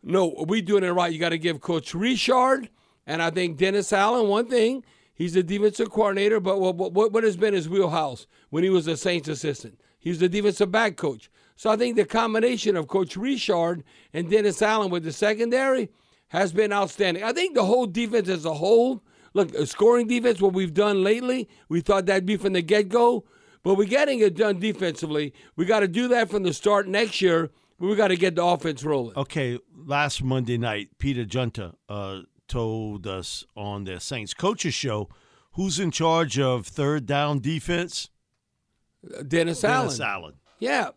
no, we doing it right. You got to give Coach Richard and I think Dennis Allen one thing. He's the defensive coordinator, but what, what, what has been his wheelhouse when he was a Saints assistant? He's the defensive back coach. So I think the combination of Coach Richard and Dennis Allen with the secondary has been outstanding. I think the whole defense as a whole, look, a scoring defense, what we've done lately, we thought that'd be from the get go, but we're getting it done defensively. We got to do that from the start next year, but we got to get the offense rolling. Okay, last Monday night, Peter Junta uh, told us on the Saints coaches show who's in charge of third down defense. Dennis, Dennis Allen. Allen. Yeah.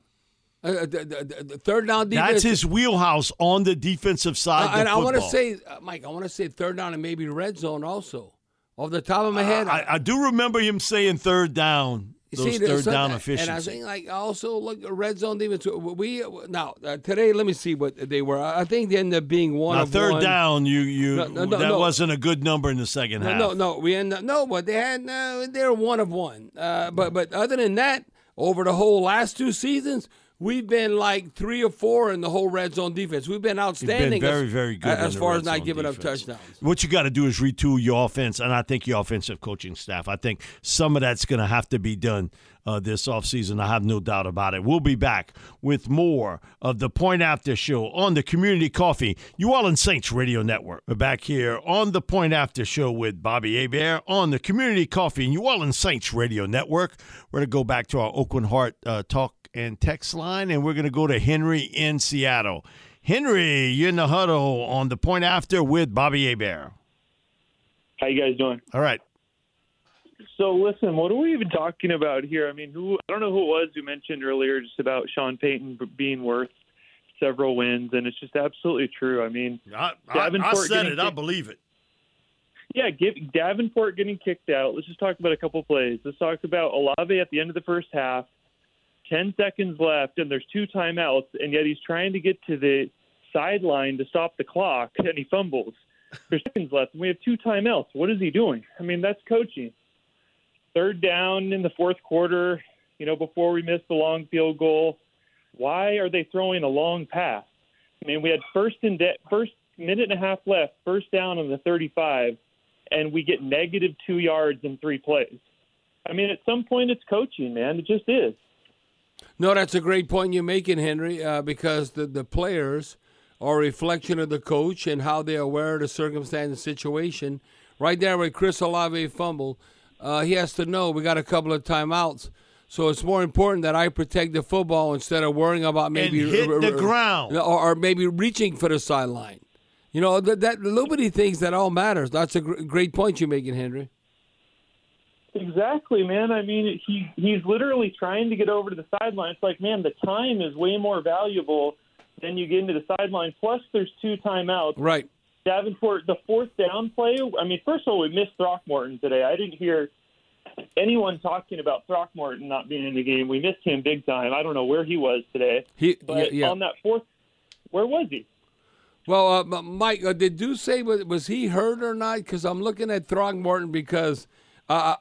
Uh, the, the- the third down defense. That's his wheelhouse on the defensive side. Uh, of and I want to say, uh, Mike, I want to say third down and maybe red zone also. Off the top of my head, I, I do remember him saying third down those see, third some- down And I think like also look red zone defense. We now uh, today. Let me see what they were. I think they ended up being one Now, third one. down, you you No, no, no, that wasn't a good number in the second half. no, no. We end up no, but they had no. They're one of one. Uh, but but other than that, over the whole last two seasons, we've been like three or four in the whole red zone defense. We've been outstanding. been very, as, very good as in far as not giving defense. up touchdowns. What you got to do is retool your offense, and I think your offensive coaching staff. I think some of that's going to have to be done uh, this offseason. I have no doubt about it. We'll be back with more of the Point After Show on the Community Coffee, New Orleans Saints Radio Network. We're back here on the Point After Show with Bobby Hebert on the Community Coffee, New Orleans Saints Radio Network. We're going to go back to our Aucoin Hart uh, talk and text line, and we're going to go to Henry in Seattle. Henry, you're in the huddle on the Point After with Bobby Hebert. How you guys doing? All right. So listen, what are we even talking about here? I mean, who I don't know who it was who mentioned earlier just about Sean Payton being worth several wins, and it's just absolutely true. I mean, I, I, I said it. I believe it. Yeah, give, Davenport getting kicked out. Let's just talk about a couple plays. Let's talk about Olave at the end of the first half. Ten seconds left, and there's two timeouts, and yet he's trying to get to the sideline to stop the clock, and he fumbles. There's seconds left, and we have two timeouts. What is he doing? I mean, that's coaching. Third down in the fourth quarter, you know, before we missed the long field goal. Why are they throwing a long pass? I mean, we had first and de- first minute and a half left, first down on the 35, and we get negative two yards in three plays. I mean, at some point, it's coaching, man. It just is. No, that's a great point you're making, Henry, uh, because the, the players are a reflection of the coach and how they're aware of the circumstance and situation. Right there where Chris Olave fumbled, uh, he has to know we got a couple of timeouts. So it's more important that I protect the football instead of worrying about maybe hit the ground. or, or maybe reaching for the sideline. You know that, that little bitty things that all matters. That's a gr- great point you're making, Henry. Exactly, man. I mean, he he's literally trying to get over to the sideline. It's like, man, the time is way more valuable than you get into the sideline. Plus, there's two timeouts. Right. Davenport, the fourth down play. I mean, first of all, we missed Throckmorton today. I didn't hear anyone talking about Throckmorton not being in the game. We missed him big time. I don't know where he was today. He, but yeah, yeah. on that fourth, where was he? Well, uh, Mike, uh, did you say was, was he hurt or not? Because I'm looking at Throckmorton because, uh,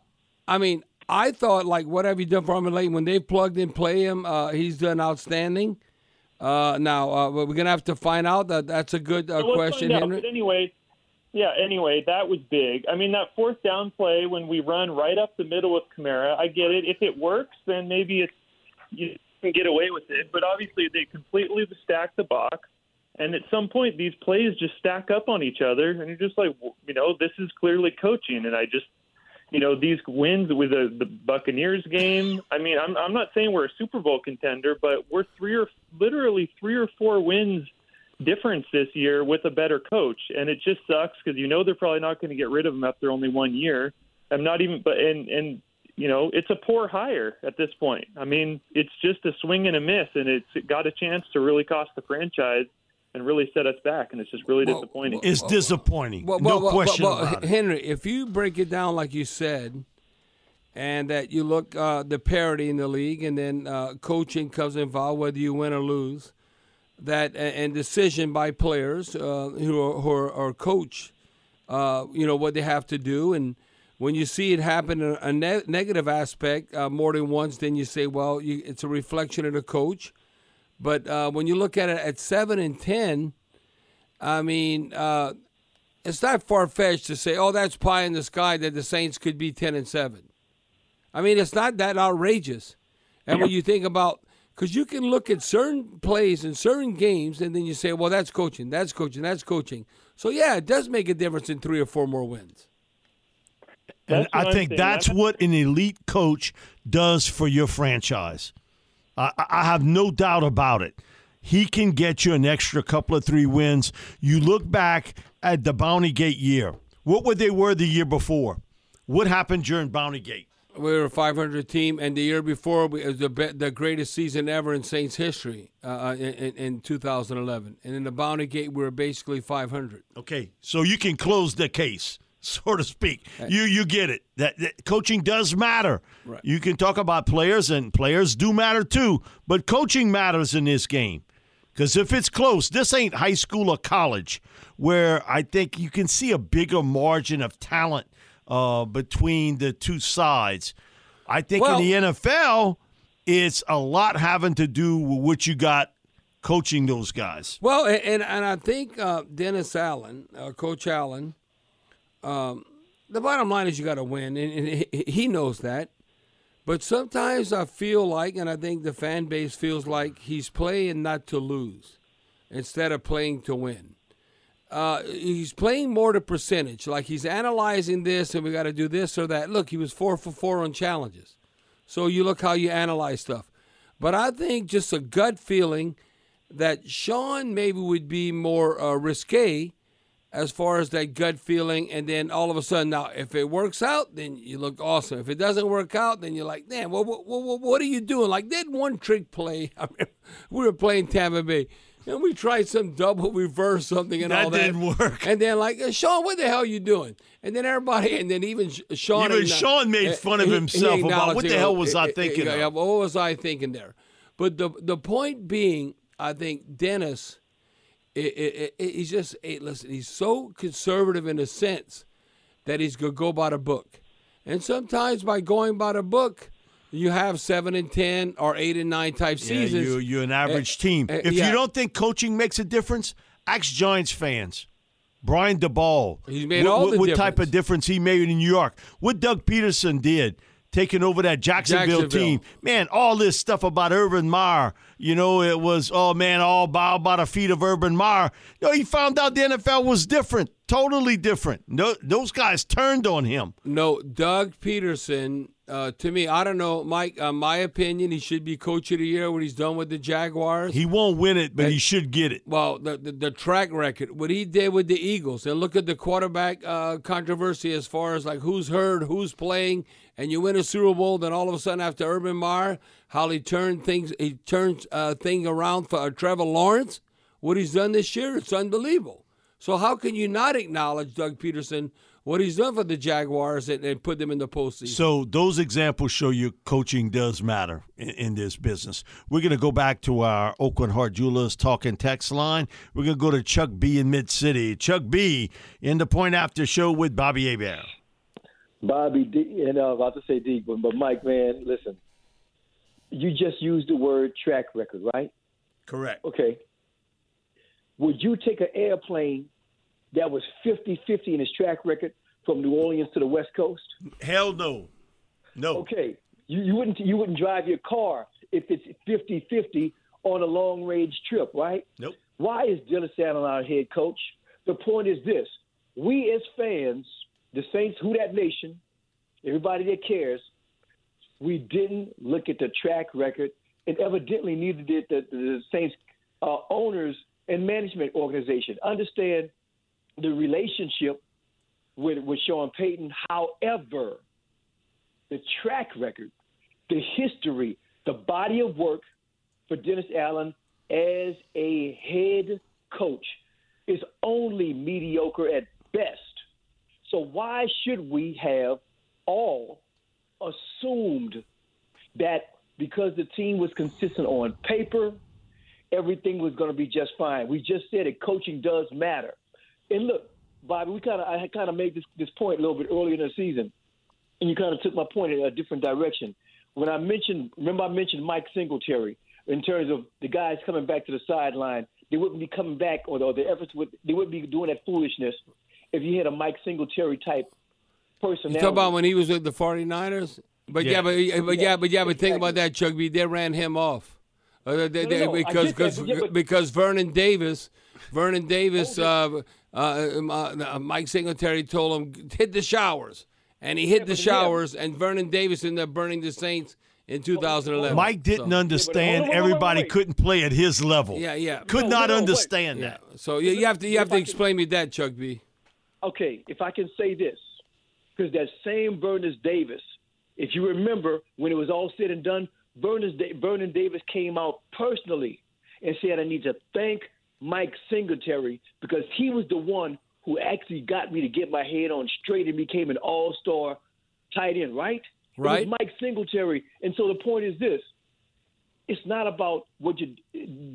I mean, I thought like what have you done for him lately? When they plugged in play him, uh, he's done outstanding. Uh, now uh, we're gonna have to find out. That that's a good uh, question. Henry. But anyway, yeah. Anyway, that was big. I mean, that fourth down play when we run right up the middle with Kamara. I get it. If it works, then maybe it's you can get away with it. But obviously, they completely stack the box. And at some point, these plays just stack up on each other, and you're just like, you know, this is clearly coaching. And I just, you know, these wins with the, the Buccaneers game. I mean, I'm I'm not saying we're a Super Bowl contender, but we're three or literally three or four wins difference this year with a better coach, and it just sucks because you know they're probably not going to get rid of him after only one year. I'm not even, but and and you know it's a poor hire at this point. I mean, it's just a swing and a miss, and it's got a chance to really cost the franchise and really set us back, and it's just really disappointing. It's disappointing. Well, no well, well, question well, about it. Henry, if you break it down like you said, and that you look uh, the parity in the league, and then uh, coaching comes involved, whether you win or lose, that and decision by players uh, who are, who are, are coach, uh, you know what they have to do, and when you see it happen in a ne- negative aspect uh, more than once, then you say, well, you, it's a reflection of the coach. But uh, when you look at it at seven and ten, I mean, uh, it's not far fetched to say, "Oh, that's pie in the sky that the Saints could be ten and 7. I mean, it's not that outrageous. And when you think about, because you can look at certain plays and certain games, and then you say, "Well, that's coaching, that's coaching, that's coaching." So yeah, it does make a difference in three or four more wins. And That's what I think saying. that's That's- what an elite coach does for your franchise. I, I have no doubt about it. He can get you an extra couple of three wins. You look back at the Bounty Gate year. What were they were the year before? What happened during Bounty Gate? We were a 500 team, and the year before we- was the be- the greatest season ever in Saints history uh, in, in, in 2011. And in the Bounty Gate, we were basically 500. Okay, so you can close the case. so to speak. You you get it. That, that coaching does matter. Right. You can talk about players, and players do matter too. But coaching matters in this game because if it's close, this ain't high school or college, where I think you can see a bigger margin of talent uh, between the two sides. I think Well- in the NFL, it's a lot having to do with what you got coaching those guys. Well, and and I think uh, Dennis Allen, uh, Coach Allen, um, the bottom line is you got to win, and, and he- knows that. But sometimes I feel like, and I think the fan base feels like he's playing not to lose instead of playing to win. Uh, he's playing more to percentage, like he's analyzing this, and we got to do this or that. Look, he was four for four on challenges, so you look how you analyze stuff. But I think just a gut feeling that Sean maybe would be more uh, risque as far as that gut feeling, and then all of a sudden, now if it works out, then you look awesome. If it doesn't work out, then you're like, damn, what what, what, what are you doing? Like that one trick play. I mean, we were playing Tampa Bay. And we tried some double reverse something and all That all that didn't work. And then like Sean, what the hell are you doing? And then everybody, and then even Sean, Even Sean made eh, fun of he- he himself about what the hell eh, was I eh, eh, thinking yeah. What was I thinking there? But the the point being, I think Dennis, i i i he's just eh, listen. He's so conservative in a sense that he's gonna go by the book, and sometimes by going by the book, you have seven and ten or eight and nine type Yeah, seasons. you, you're an average Eh, team. eh, if yeah. you don't think coaching makes a difference, ask Giants fans. Brian Daboll. He's made what, all the what type of difference he made in New York. What Doug Pederson did, taking over that Jacksonville, Jacksonville. team. Man, all this stuff about Urban Meyer. You know, it was, oh man, all bow by the feet of Urban Meyer. No, he found out the NFL was different, totally different. No, those guys turned on him. No, Doug Pederson. Uh, to me, I don't know, Mike. Uh, my opinion, he should be coach of the year when he's done with the Jaguars. He won't win it, but he should get it. Well, the, the the track record, what he did with the Eagles, and look at the quarterback uh, controversy as far as like who's heard, who's playing, and you win a Super Bowl. Then all of a sudden, after Urban Meyer, how he turned things, he turns uh, thing around for uh, Trevor Lawrence. What he's done this year, it's unbelievable. So how can you not acknowledge Doug Pederson? What he's done for the Jaguars and, and put them in the postseason. So those examples show you coaching does matter in, in this business. We're going to go back to our Aucoin Hart Jewelers talking text line. We're going to go to Chuck B in Mid City. Chuck B in the Point After Show with Bobby Hebert. Bobby, D, and uh, I was about to say D, but, but Mike, man, listen. You just used the word track record, right? Correct. Okay. Would you take an airplane that was 50-50 in his track record from New Orleans to the West Coast? Hell no. No. Okay. You, you wouldn't you wouldn't drive your car if it's 50-50 on a long range trip, right? Nope. Why is Dennis Allen our head coach? The point is this: we as fans, the Saints, Who Dat Nation, everybody that cares, we didn't look at the track record, and evidently neither did the, the Saints uh, owners and management organization. Understand the relationship with with Sean Payton. However, the track record, the history, the body of work for Dennis Allen as a head coach is only mediocre at best. So why should we have all assumed that because the team was consistent on paper, everything was going to be just fine? We just said it. Coaching does matter. And look, Bobby, we kind of I kind of made this this point a little bit earlier in the season, and you kind of took my point in a different direction. When I mentioned, remember I mentioned Mike Singletary in terms of the guys coming back to the sideline. They wouldn't be coming back, or the, or the efforts would they wouldn't be doing that foolishness if you had a Mike Singletary type You personality. talk about when he was with the 49ers? But yeah, Yeah. but, but yeah, but yeah, but think about that, Chuck B. They ran him off. Uh, they- they- No, no, no, because because yeah, but- because Vernon Davis, Vernon Davis, uh, uh, um, uh, Mike Singletary told him hit the showers, and he hit the but yeah. showers, and Vernon Davis ended up burning the Saints in 2011. Mike didn't So- understand everybody couldn't play at his level. Yeah, yeah. Could No, not no, no, understand Yeah. that. So you, you have to you have to explain me that, Chuck B. okay, if I can say this, because that same Vernon Davis, if you remember when it was all said and done, Vernon, Vernon Davis came out personally and said, I need to thank Mike Singletary because he was the one who actually got me to get my head on straight and became an all star tight end, right? Right. Mike Singletary. And so the point is this it's not about what your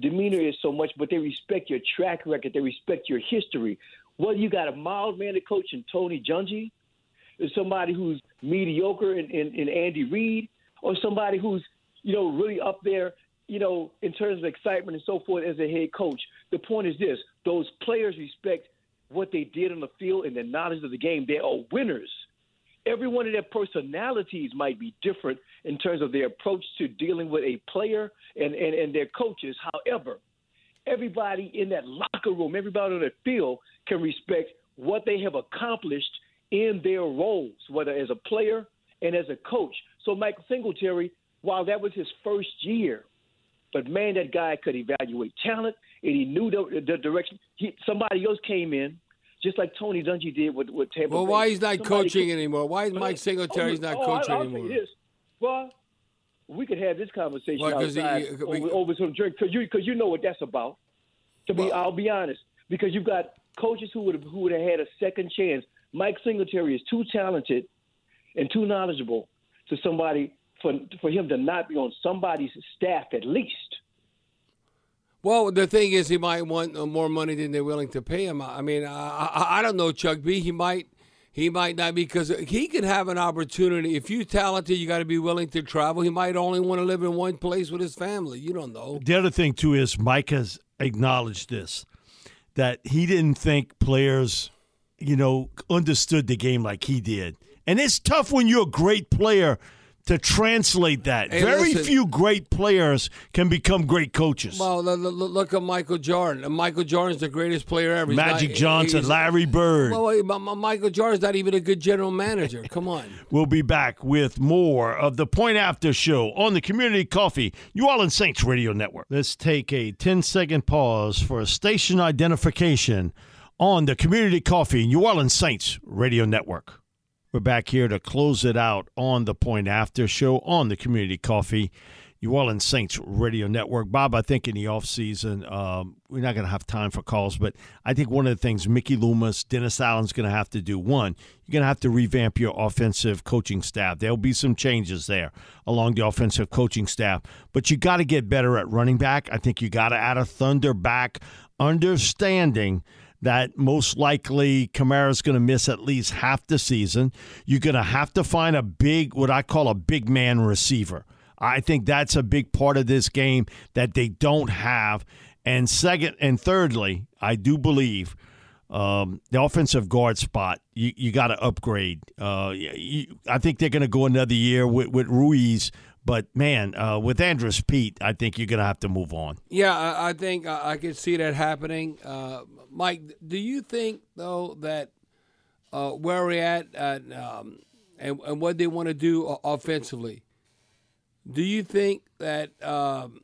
demeanor is so much, but they respect your track record, they respect your history. Whether you got a mild mannered coach in Tony Dungy, or somebody who's mediocre in, in, in Andy Reid, or somebody who's, you know, really up there, you know, in terms of excitement and so forth as a head coach. The point is this those players respect what they did on the field and their knowledge of the game. They are winners. Every one of their personalities might be different in terms of their approach to dealing with a player and, and, and their coaches. However, everybody in that locker room, everybody on the field can respect what they have accomplished in their roles, whether as a player and as a coach. So Michael Singletary, while that was his first year, but man, that guy could evaluate talent and he knew the, the direction. He, somebody else came in, just like Tony Dungy did with, with Tampa Well, Bay. why he's not Somebody coaching came- anymore? Why is Mike oh, Singletary's not oh, coaching I, anymore? Well, we could have this conversation Well, 'cause outside he- over, over some drink because you because you know what that's about. To be, I'll be honest, because you've got coaches who would have who would have had a second chance. Mike Singletary is too talented and too knowledgeable to somebody for for him to not be on somebody's staff at least. Well, the thing is, he might want more money than they're willing to pay him. I mean, I, I, I don't know, Chuck B. He might, he might not because he could have an opportunity. If you're talented, you got to be willing to travel. He might only want to live in one place with his family. You don't know. The other thing too is Mike has acknowledged this that he didn't think players, you know, understood the game like he did. And it's tough when you're a great player to translate that. Hey, Very listen. few great players can become great coaches. Well, lo- lo- lo- look at Michael Jordan. Michael Jordan's the greatest player ever. He's Magic not- Johnson, Larry Bird. Well, wait, but- but Michael Jordan's not even a good general manager. Come on. We'll be back with more of the Point After Show on the Community Coffee New Orleans Saints Radio Network. Let's take a 10 second pause for a station identification on the Community Coffee New Orleans Saints Radio Network. We're back here to close it out on the Point After Show on the Community Coffee New Orleans Saints Radio Network. Bob, I think in the offseason, um, we're not going to have time for calls, but I think one of the things Mickey Loomis, Dennis Allen's going to have to do one, you're going to have to revamp your offensive coaching staff. There'll be some changes there along the offensive coaching staff, but you got to get better at running back. I think you got to add a Thunder back, understanding that most likely Kamara's going to miss at least half the season. You're going to have to find a big, what I call a big man receiver. I think that's a big part of this game that they don't have. And second and thirdly, I do believe um, the offensive guard spot you, you got to upgrade. Uh, you, I think they're going to go another year with, with Ruiz, but man, uh, with Andrus Peat, I think you're going to have to move on. Yeah, I, I think I, I could see that happening. Uh, Mike, do you think though that uh, where we're at at, um, and, and what they want to do offensively, do you think that um,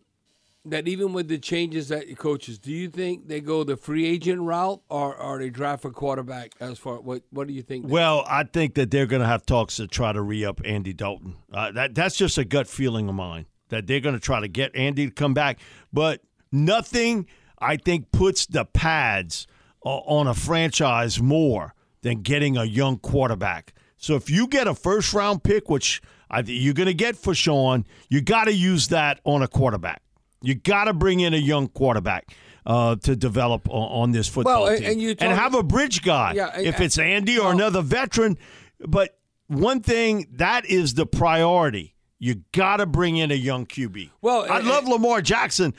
that even with the changes that coaches, do you think they go the free agent route or, are they draft a quarterback? As far what what do you think? Well, I think that they're going to have talks to try to re up Andy Dalton. Uh, that that's just a gut feeling of mine that they're going to try to get Andy to come back, but nothing I think puts the pads o- on a franchise more than getting a young quarterback. So if you get a first round pick, which I think you're going to get for Sean, you got to use that on a quarterback. You got to bring in a young quarterback uh, to develop on, on this football Well, and- team, and you talk- have a bridge guy. Yeah, and- if it's Andy or another veteran, but one thing that is the priority. You got to bring in a young QB. Well, I love Lamar Jackson,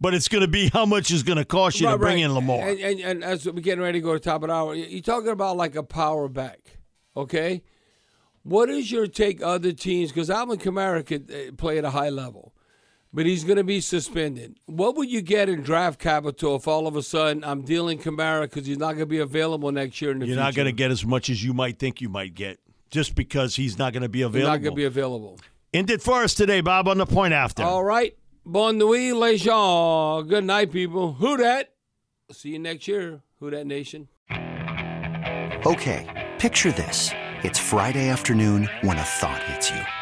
but it's going to be how much is going to cost you to bring right. in Lamar. And, and, and as we're getting ready to go to top of the hour, you're talking about like a power back, okay? What is your take other teams? Because Alvin Kamara could uh, play at a high level, but he's going to be suspended. What would you get in draft capital if all of a sudden I'm dealing Kamara because he's not going to be available next year in the You're future? not going to get as much as you might think you might get just because he's not going to be available. He's available. not going to be available. Ended for us today, Bob, on the point after. All right. Bon nuit, les gens. Good night, people. Who that? See you next year. Who Dat Nation? Okay, picture this. It's Friday afternoon when a thought hits you.